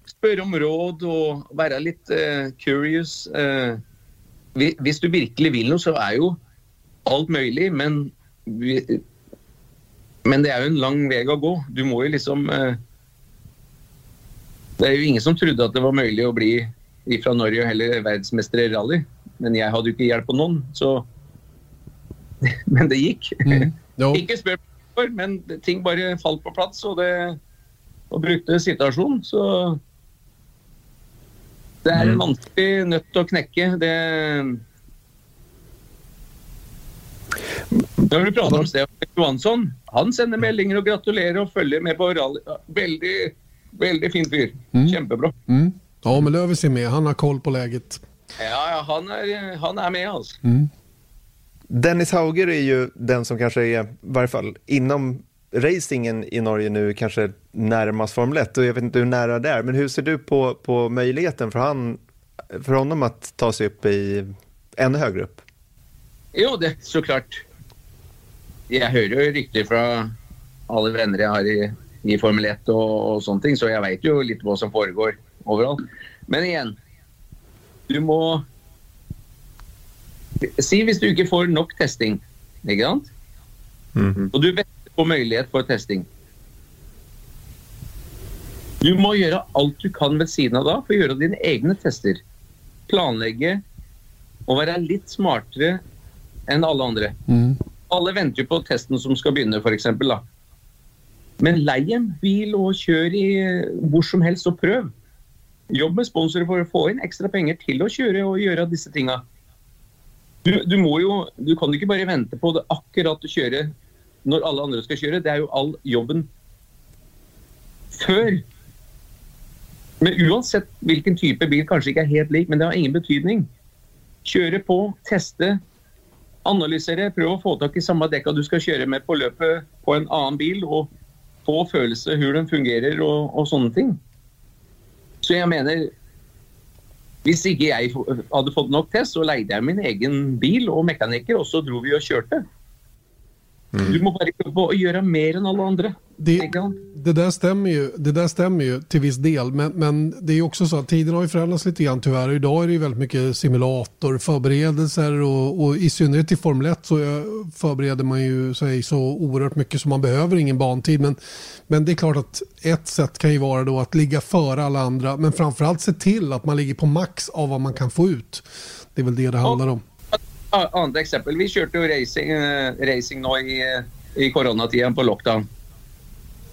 spöra om råd och vara lite uh, curious. Eh, uh, hvi- du verkligen vill något så är ju allt möjligt men, vi, men det är ju en lång väg att gå. Du måste ju liksom uh, det er jo ingen som trodde at det var mulig å bli fra Norge og heller verdensmester i rally. men jeg hadde jo ikke hjelp av noen, så Men det gikk. Mm. Ikke spør hvorfor, men ting bare falt på plass, og det og brukte situasjonen, så Det er en vanskelig nøtt å knekke. Det Når du prater om Stefan Johansson, han sender meldinger og gratulerer og følger med på rally. Veldig, veldig fin fyr. Kjempebra. Mm. Ja, men Lövis är med. Han har koll på läget. Ja, ja, han er, han er med, altså. Dennis Hauger är ju den som kanske är, i varje fall inom racingen i Norge nu, kanske närmast Formel 1. Och jag vet inte hur nära det är, men hur ser du på, på möjligheten för, han, för honom att ta sig upp i ännu högre upp? Jo, det så klart. Jeg hører jo rykter fra alle venner jeg har i, i Formel 1 og, og sånne ting, så jeg veit jo litt hva som foregår overalt. Men igjen, du må Si hvis du ikke får nok testing, ikke sant? Og du venter på mulighet for testing. Du må gjøre alt du kan ved siden av da for å gjøre dine egne tester. Planlegge og være litt smartere enn alle andre. Alle venter jo på testen som skal begynne, f.eks. Men lei en bil og kjør i eh, hvor som helst og prøv. Jobb med sponsorer for å få inn ekstra penger til å kjøre og gjøre disse tinga. Du, du, må jo, du kan ikke bare vente på det akkurat å kjøre når alle andre skal kjøre. Det er jo all jobben før. Men uansett hvilken type bil, kanskje ikke er helt lik, men det har ingen betydning. Kjøre på, teste, analysere, prøve å få tak i samme dekka du skal kjøre med på løpet på en annen bil, og få følelse hvordan den fungerer og, og sånne ting. Så jeg mener Hvis ikke jeg hadde fått nok test, så leide jeg min egen bil og mekaniker, og så dro vi og kjørte. Du må bare jobbe og gjøre mer enn alle andre. Det, det, där stämmer ju, det där stämmer ju till viss del, men, men det är också så att tiden har ju förändrats lite grann tyvärr. Idag är det ju väldigt mycket simulator, förberedelser och, och i synnerhet i Formel 1 så förbereder man ju sig så oerhört mycket så man behöver ingen bantid. Men, men det är klart att ett sätt kan ju vara då att ligga före alla andra, men framförallt se till att man ligger på max av vad man kan få ut. Det är väl det det handlar om. Annet eksempel. Vi kjørte jo racing, eh, racing nå i, i koronatiden på lockdown.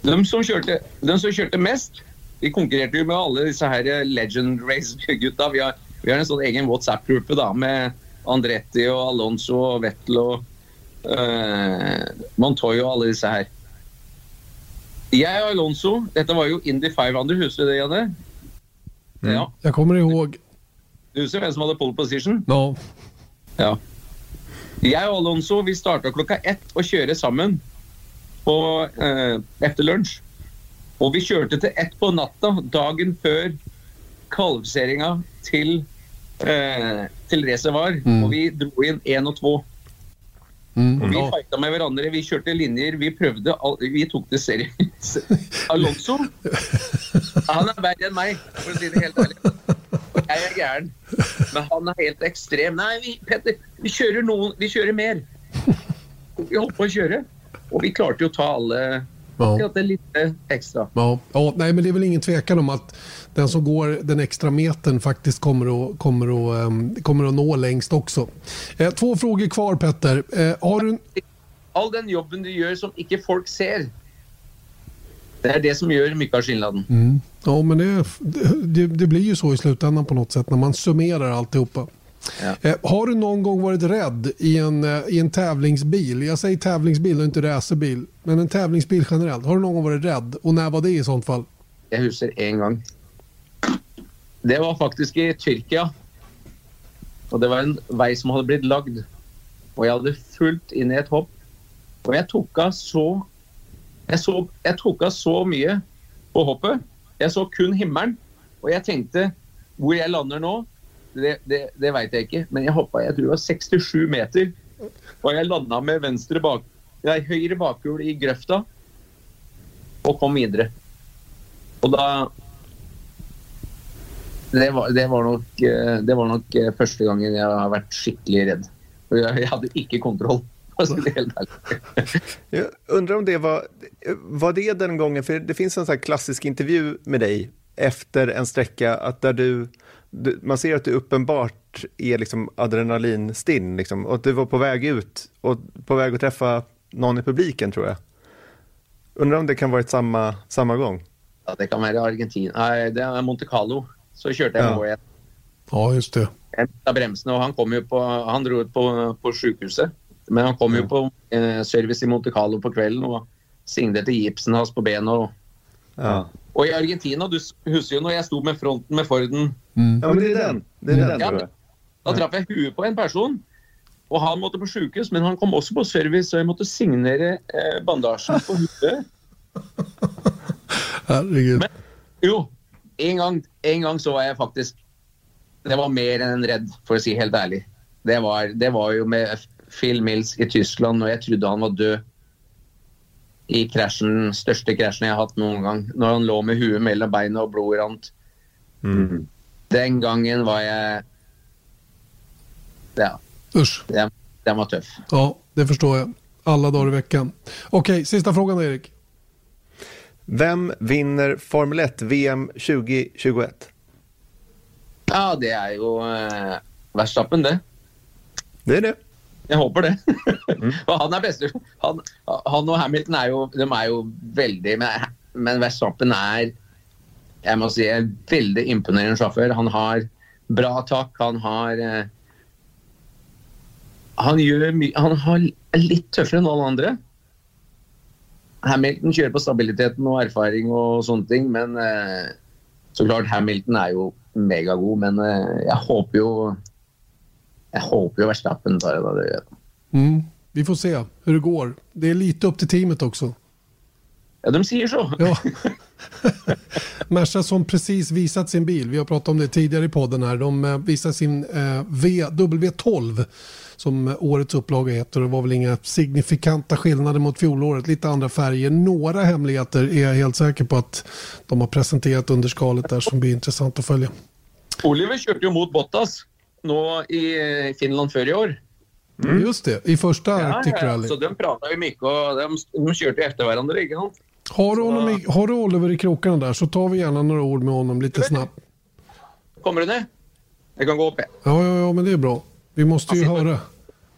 De som, kjørte, de som kjørte mest, de konkurrerte jo med alle disse her eh, Legend Race-gutta. Vi, har- vi har en sånn egen WhatsApp-gruppe da, med Andretti og Alonso og Vettel og eh, Montoya og alle disse her. Jeg og Alonso, dette var jo Indy 500, husker du det, Janne? Ja. Jag kommer ihåg, Du husker hvem som hadde pole position? ja, Ja. Jeg og Alonso vi starta klokka ett å kjøre sammen på, eh, etter lunsj. Og vi kjørte til ett på natta dagen før kvalifiseringa til, eh, til racet var. Og vi dro inn én og to. mm, vi ja. fighta med hverandre, vi kjørte linjer, vi prøvde all, Vi tok det seriøst. Alonso, han er verre enn meg, for å si det helt ærlig. Jeg er gæren. Men han er helt ekstrem. Nei, vi, Petter, vi kjører noen Vi kjører mer. Vi holdt på å kjøre. Og vi klarte jo å ta alle Ja. lite ekstra. Ja, ja, nej men det är väl ingen tvekan om att den som går den extra metern faktiskt kommer att, kommer att, ehm, kommer att nå längst också. Eh, två frågor kvar Petter. Eh, har du, All den jobben du gjør som ikke folk ser, det er det som gjør mye av skillnaden. ja, men det, det, det blir ju så i slutändan på något sätt när man summerar alltihopa. Ja. Eh, har du någon gång varit rädd i en, eh, i en tävlingsbil? Jag säger tävlingsbil och inte racerbil. Men en tävlingsbil generellt. Har du någon gång varit rädd? Och när var det i sånt fall? Jeg husker én gang. Det var faktisk i Tyrkia. Og det var en vei som hadde blitt lagd. Og jeg hadde fulgt inn i et hopp. Og jeg tok av så Jeg, så, jeg tok av så mye på hoppet. Jeg så kun himmelen. Og jeg tenkte hvor jeg lander nå, det, det, det veit jeg ikke. Men jeg hoppa jeg tror det var 67 meter. Og jeg landa med venstre bak, nei, høyre bakhjul i grøfta og kom videre. Og da det var, det, var nok, eh, det var nok eh, første gangen jeg har vært skikkelig redd. Og jeg, jeg hadde ikke kontroll for å si det helt ærlig. Jag undrar om det var, var det den gången, för det finns en sån här klassisk intervju med dig efter en sträcka att där du, du man ser att du uppenbart är liksom adrenalinstinn liksom, och du var på väg ut och på väg att träffa någon i publiken tror jag. Undrar om det kan varit samma, samma gång? Ja, det kan vara Argentina. Nej, det är Monte Carlo. Så körde jag Ja. på ett Ja, just det. en av bremsarna och han kom ju på, han drog ut på, på sjukhuset. Men han kom ju på eh, service i Monte Carlo på kvällen och signade gipsen hans på benen. Och, Ja, och i Argentina, du husker ju när jag stod med fronten med Forden, ja men det är den. Det är den Ja, då traff jag huvudet på en person. Och han måtte på sjukhus, men han kom också på service, så jag måste signera eh, bandagen på huvudet. Herregud. Men- Jo, en gång, en gång så var jag faktiskt... Det var mer än rädd, för att säga helt ärligt. Det var, det var ju med Phil Mills i Tyskland och jag trodde han var död. I kraschen, största kraschen jag haft någon gång. När han låg med huvudet mellan benen och blod rant. Mm. Den gången var jag... Ja, Usch. den, den var tuff. Ja, det förstår jag. Alla dagar i veckan. Okej, sista frågan Erik. Vem vinner Formel 1 VM 2021? Ja, det är ju eh, Verstappen det. Det är det. Jag hoppas det. Och han är bäst. Han, han och Hamilton är ju, de är ju väldigt... Men, men Verstappen är, jag måste säga, en väldigt imponerande chaufför. Han har bra tak. Han har... Eh, han, my- han har lite tuffare än alla andra. Hamilton kör på stabiliteten och erfarenhet och sånt ting, men eh, såklart Hamilton är ju megagod, men eh, jag hoppas ju jag hoppas ju Verstappen tar det. Det. Mm. Vi får se hur det går. Det är lite upp till teamet också. Ja, de säger så. Ja. Merca som precis visat sin bil, vi har pratat om det tidigare i podden här, de eh, visar sin eh, v, W12 som årets upplaga heter och det var väl inga signifikanta skillnader mot fjolåret, lite andra färger. Några hemligheter är jag helt säker på att de har presenterat under skalet där som blir intressant att följa. Oliver körde ju mot Bottas nu i eh, Finland förra år. Just det, i första Arctic Rally. så de pratade ju mycket och de, de körde efter varandra. Inte? Har du, honom i, har du Oliver i krokarna där så tar vi gärna några ord med honom lite snabbt. Kommer du ner? Jag kan gå upp Ja, ja, ja, men det är bra. Vi måste ju höra.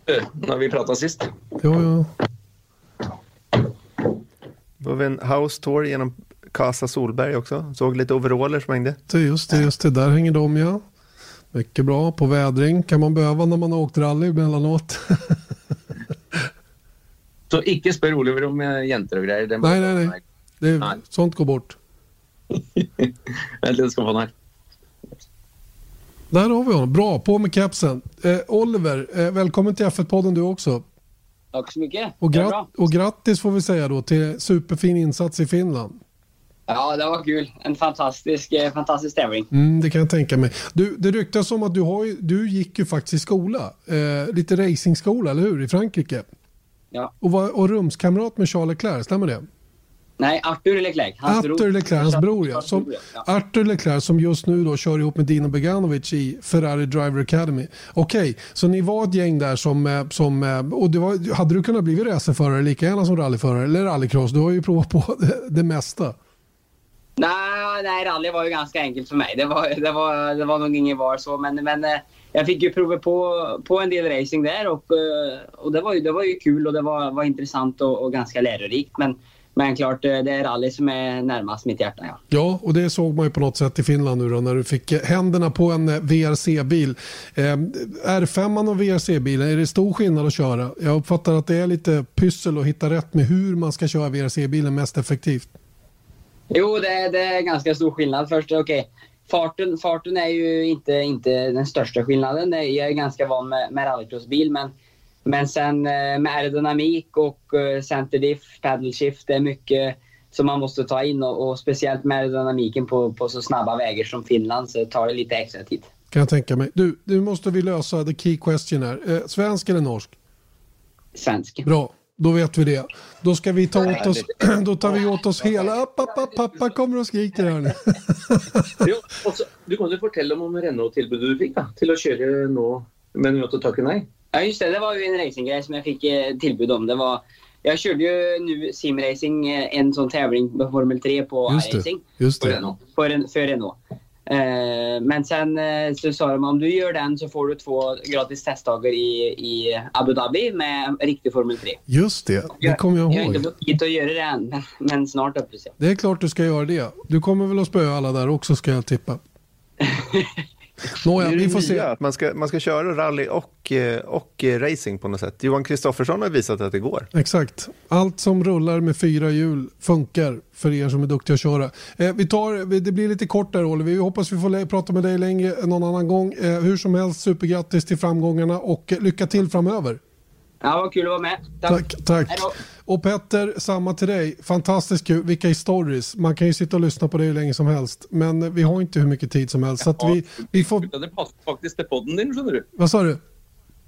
eh, när vi pratade sist. Ja, ja. Då har vi en house tour genom Casa Solberg också. Såg lite overaller som hängde. Det, just det, just det. Där hänger de ja. Mycket bra. På vädring kan man behöva när man har åkt rally emellanåt. Så icke spör Oliver om eh, jenter och grejer. Nej, nej, nej. Det, Nej. sånt går bort. Vänta, jag ska få den här. Där har vi honom. Bra, på med kepsen. Eh, Oliver, eh, välkommen till F1-podden du också. Tack så mycket. Och, är grat- och grattis får vi säga då till superfin insats i Finland. Ja, det var kul. En fantastisk, eh, fantastisk tävling. Mm, det kan jag tänka mig. Du, det ryktas om att du, har du gick ju faktiskt i skola. Eh, lite racingskola, eller hur? I Frankrike. Ja. Och var och rumskamrat med Charles Leclerc, stämmer det? Nej, Arthur Leclerc. Hans bror. Arthur Leclerc, hans bror ja. Som, bror, ja. Arthur Leclerc som just nu då kör ihop med Dino Beganovic i Ferrari Driver Academy. Okej, så ni var ett gäng där som, eh, som eh, och det var, hade du kunnat bli racerförare lika gärna som rallyförare eller rallycross? Du har ju provat på det, det mesta. Nej, nej, rally var ju ganska enkelt för mig. Det var, det var, det var nog ingen var så, men, men eh, jag fick ju prova på, på en del racing där och, eh, och det, var ju, det var ju kul och det var, var intressant och, och ganska lärorikt. Men, men klart, eh, det är rally som är närmast mitt hjärta. Ja. Ja, och det såg man ju på något sätt i Finland nu då när du fick händerna på en VRC-bil. Eh, R5 och VRC-bilen, är det stor skillnad att köra? Jag uppfattar att det är lite pyssel att hitta rätt med hur man ska köra VRC-bilen mest effektivt. Jo, det, det är ganska stor skillnad. Först, okej. Farten, farten är ju inte, inte den största skillnaden. Jag är ganska van med, med rallycrossbil, men, men sen eh, med aerodynamik och eh, center diff, paddle shift, det är mycket som man måste ta in och, och speciellt med aerodynamiken på, på så snabba vägar som Finland så tar det lite extra tid. Kan jag tänka mig. Du, nu måste vi lösa the key question här. Eh, svensk eller norsk? Svensk. Bra, då vet vi det. Då ska vi ta åt oss, då tar vi åt oss hela... Pappa, pappa kommer och skriker här nu. Jo, og så- du kan ju berätta om Renault-tilbudet du fick då, till att köra nu, men du tacka nej. Ja, just det. Det var ju en racinggrej som jag fick eh, tillbud om. Det var, jag körde ju nu simracing, eh, en sån tävling med Formel 3 på Just det, iRacing. just För det. Renault. För, en, för Renault. Eh, men sen eh, så sa de om du gör den så får du två gratis testdagar i, i Abu Dhabi med riktig Formel 3. Just det, det kommer jag Jag har ihåg. inte fått tid att göra det än, men snart hoppas jag. Det är klart du ska göra det. Du kommer väl att spöa alla där också ska jag tippa. Nåja, det är vi får nya, se. att man ska, man ska köra rally och, eh, och eh, racing på något sätt. Johan Kristoffersson har visat att det går. Exakt. Allt som rullar med fyra hjul funkar för er som är duktiga att köra. Eh, vi tar, det blir lite kort där Oliver. Vi hoppas vi får prata med dig längre någon annan gång. Eh, hur som helst, supergrattis till framgångarna och lycka till framöver. Ja, vad kul att vara med. Tack, tack. Då. Och Petter, samma till dig. Fantastiskt kul. Vilka stories. Man kan ju sitta och lyssna på det hur länge som helst. Men vi har inte hur mycket tid som helst. Så att vi, vi får... Ja, Det passer faktisk til podden din, skjønner du. Vad sa du?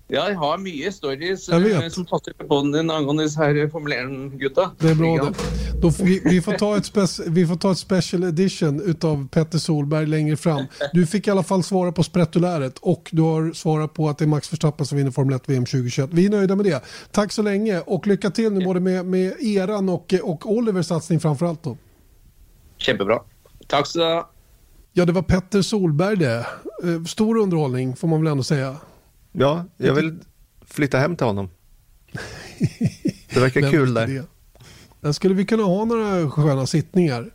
Ja, jeg har mye stories eh, som passer podden din angående disse her Formel 1-gutta. Det är bra det. Då, vi, vi, får ta ett spec, vi får ta ett special edition utav Petter Solberg längre fram. Du fick i alla fall svara på sprättuläret och du har svarat på att det är Max Verstappen som vinner Formel 1 VM 2021. Vi är nöjda med det. Tack så länge och lycka till nu både med, med eran och, och Olivers satsning framförallt då. Kjempebra. Takk skal du ha. Ja, det var Petter Solberg det. Eh, Stor underhållning får man väl ändå säga. Ja, jag vill flytta hem till honom. Det verkar Vem kul där. det? Där skulle vi kunna ha några sköna sittningar.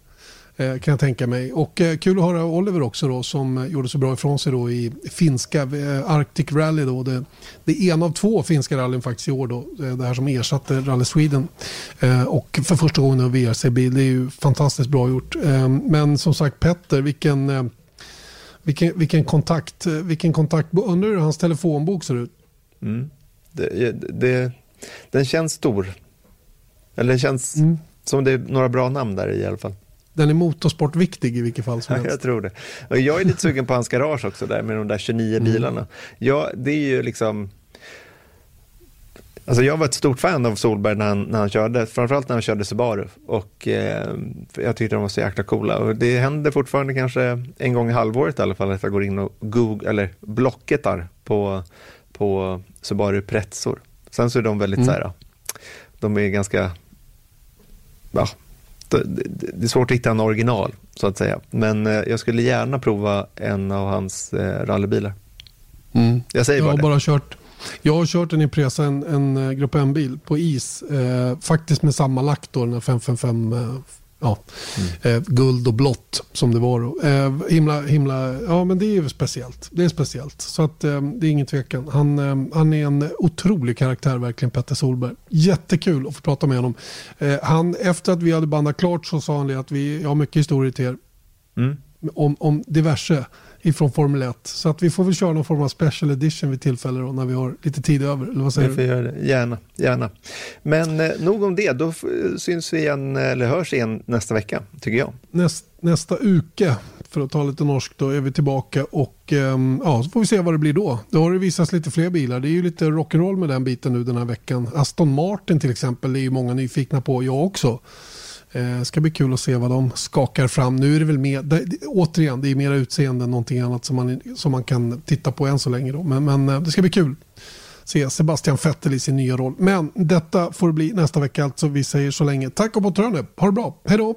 eh, Kan jag tänka mig. Och eh, kul att höra Oliver också då som gjorde så bra ifrån sig då i finska eh, Arctic Rally då. Det, det är en av två finska rallyn faktiskt i år då. Det här som ersatte Rally Sweden. Och för första gången av VRC-bil. Det är ju fantastiskt bra gjort. Men som sagt Petter, vilken, vilken, vilken kontakt. eh, Vilken kontakt. Undrar hur hans telefonbok ser ut. Mm. Det, det, den känns stor. Eller det känns Mm. som det är några bra namn där i alla fall. Den är motorsportviktig i vilket fall som Ja, helst. jag tror det. Och jag är lite sugen på hans garage också där med de där 29 Mm. bilarna. Ja, det är ju liksom... Alltså jag var ett stort fan av Solberg när han, när han körde, framförallt när han körde Subaru. Och eh, jag tyckte de var så jäkla coola. Och det händer fortfarande kanske en gång i halvåret i alla fall att jag går in och Google, eller blocketar på, på Subaru Prezzor. Sen så är de väldigt Mm. så här, de är ganska, ja, det, det, är svårt att hitta en original så att säga. Men eh, jag skulle gärna prova en av hans eh, rallybilar. Mm. Jag säger Jag bara har det. bara kört jag har kört en Impresa, en, en eh, Grupp M-bil på is. Eh, faktiskt med samma lack då, den här 555. Eh, ja, eh, guld och blått som det var då. Eh, himla, himla, ja men det är ju speciellt. Det är speciellt. Så att eh, det är ingen tvekan. Han, eh, han är en otrolig karaktär verkligen, Petter Solberg. Jättekul att få prata med honom. Eh, han, efter att vi hade bandat klart så sa han det att vi jag har mycket historier till er Mm. om, om diverse ifrån Formel 1. Så att vi får väl köra någon form av special edition vid tillfälle då, när vi har lite tid över. Eller vad säger Vi får du? göra det. Gärna, gärna. Men eh, nog om det, då syns vi igen, eller hörs igen nästa vecka, tycker jag. Näst, nästa uke, för att ta lite norskt, då är vi tillbaka och ehm, ja, så får vi se vad det blir då. Då har det visats lite fler bilar. Det är ju lite rock'n'roll med den biten nu den här veckan. Aston Martin till exempel är ju många nyfikna på, jag också. Eh, ska bli kul att se vad de skakar fram. Nu är det väl mer, det, återigen, det är mer utseende än någonting annat som man, som man kan titta på än så länge. Då. Men, men eh, det ska bli kul se Sebastian Vettel i sin nya roll. Men detta får det bli nästa vecka alltså. Vi säger så länge tack och på Ha det bra. Hej då!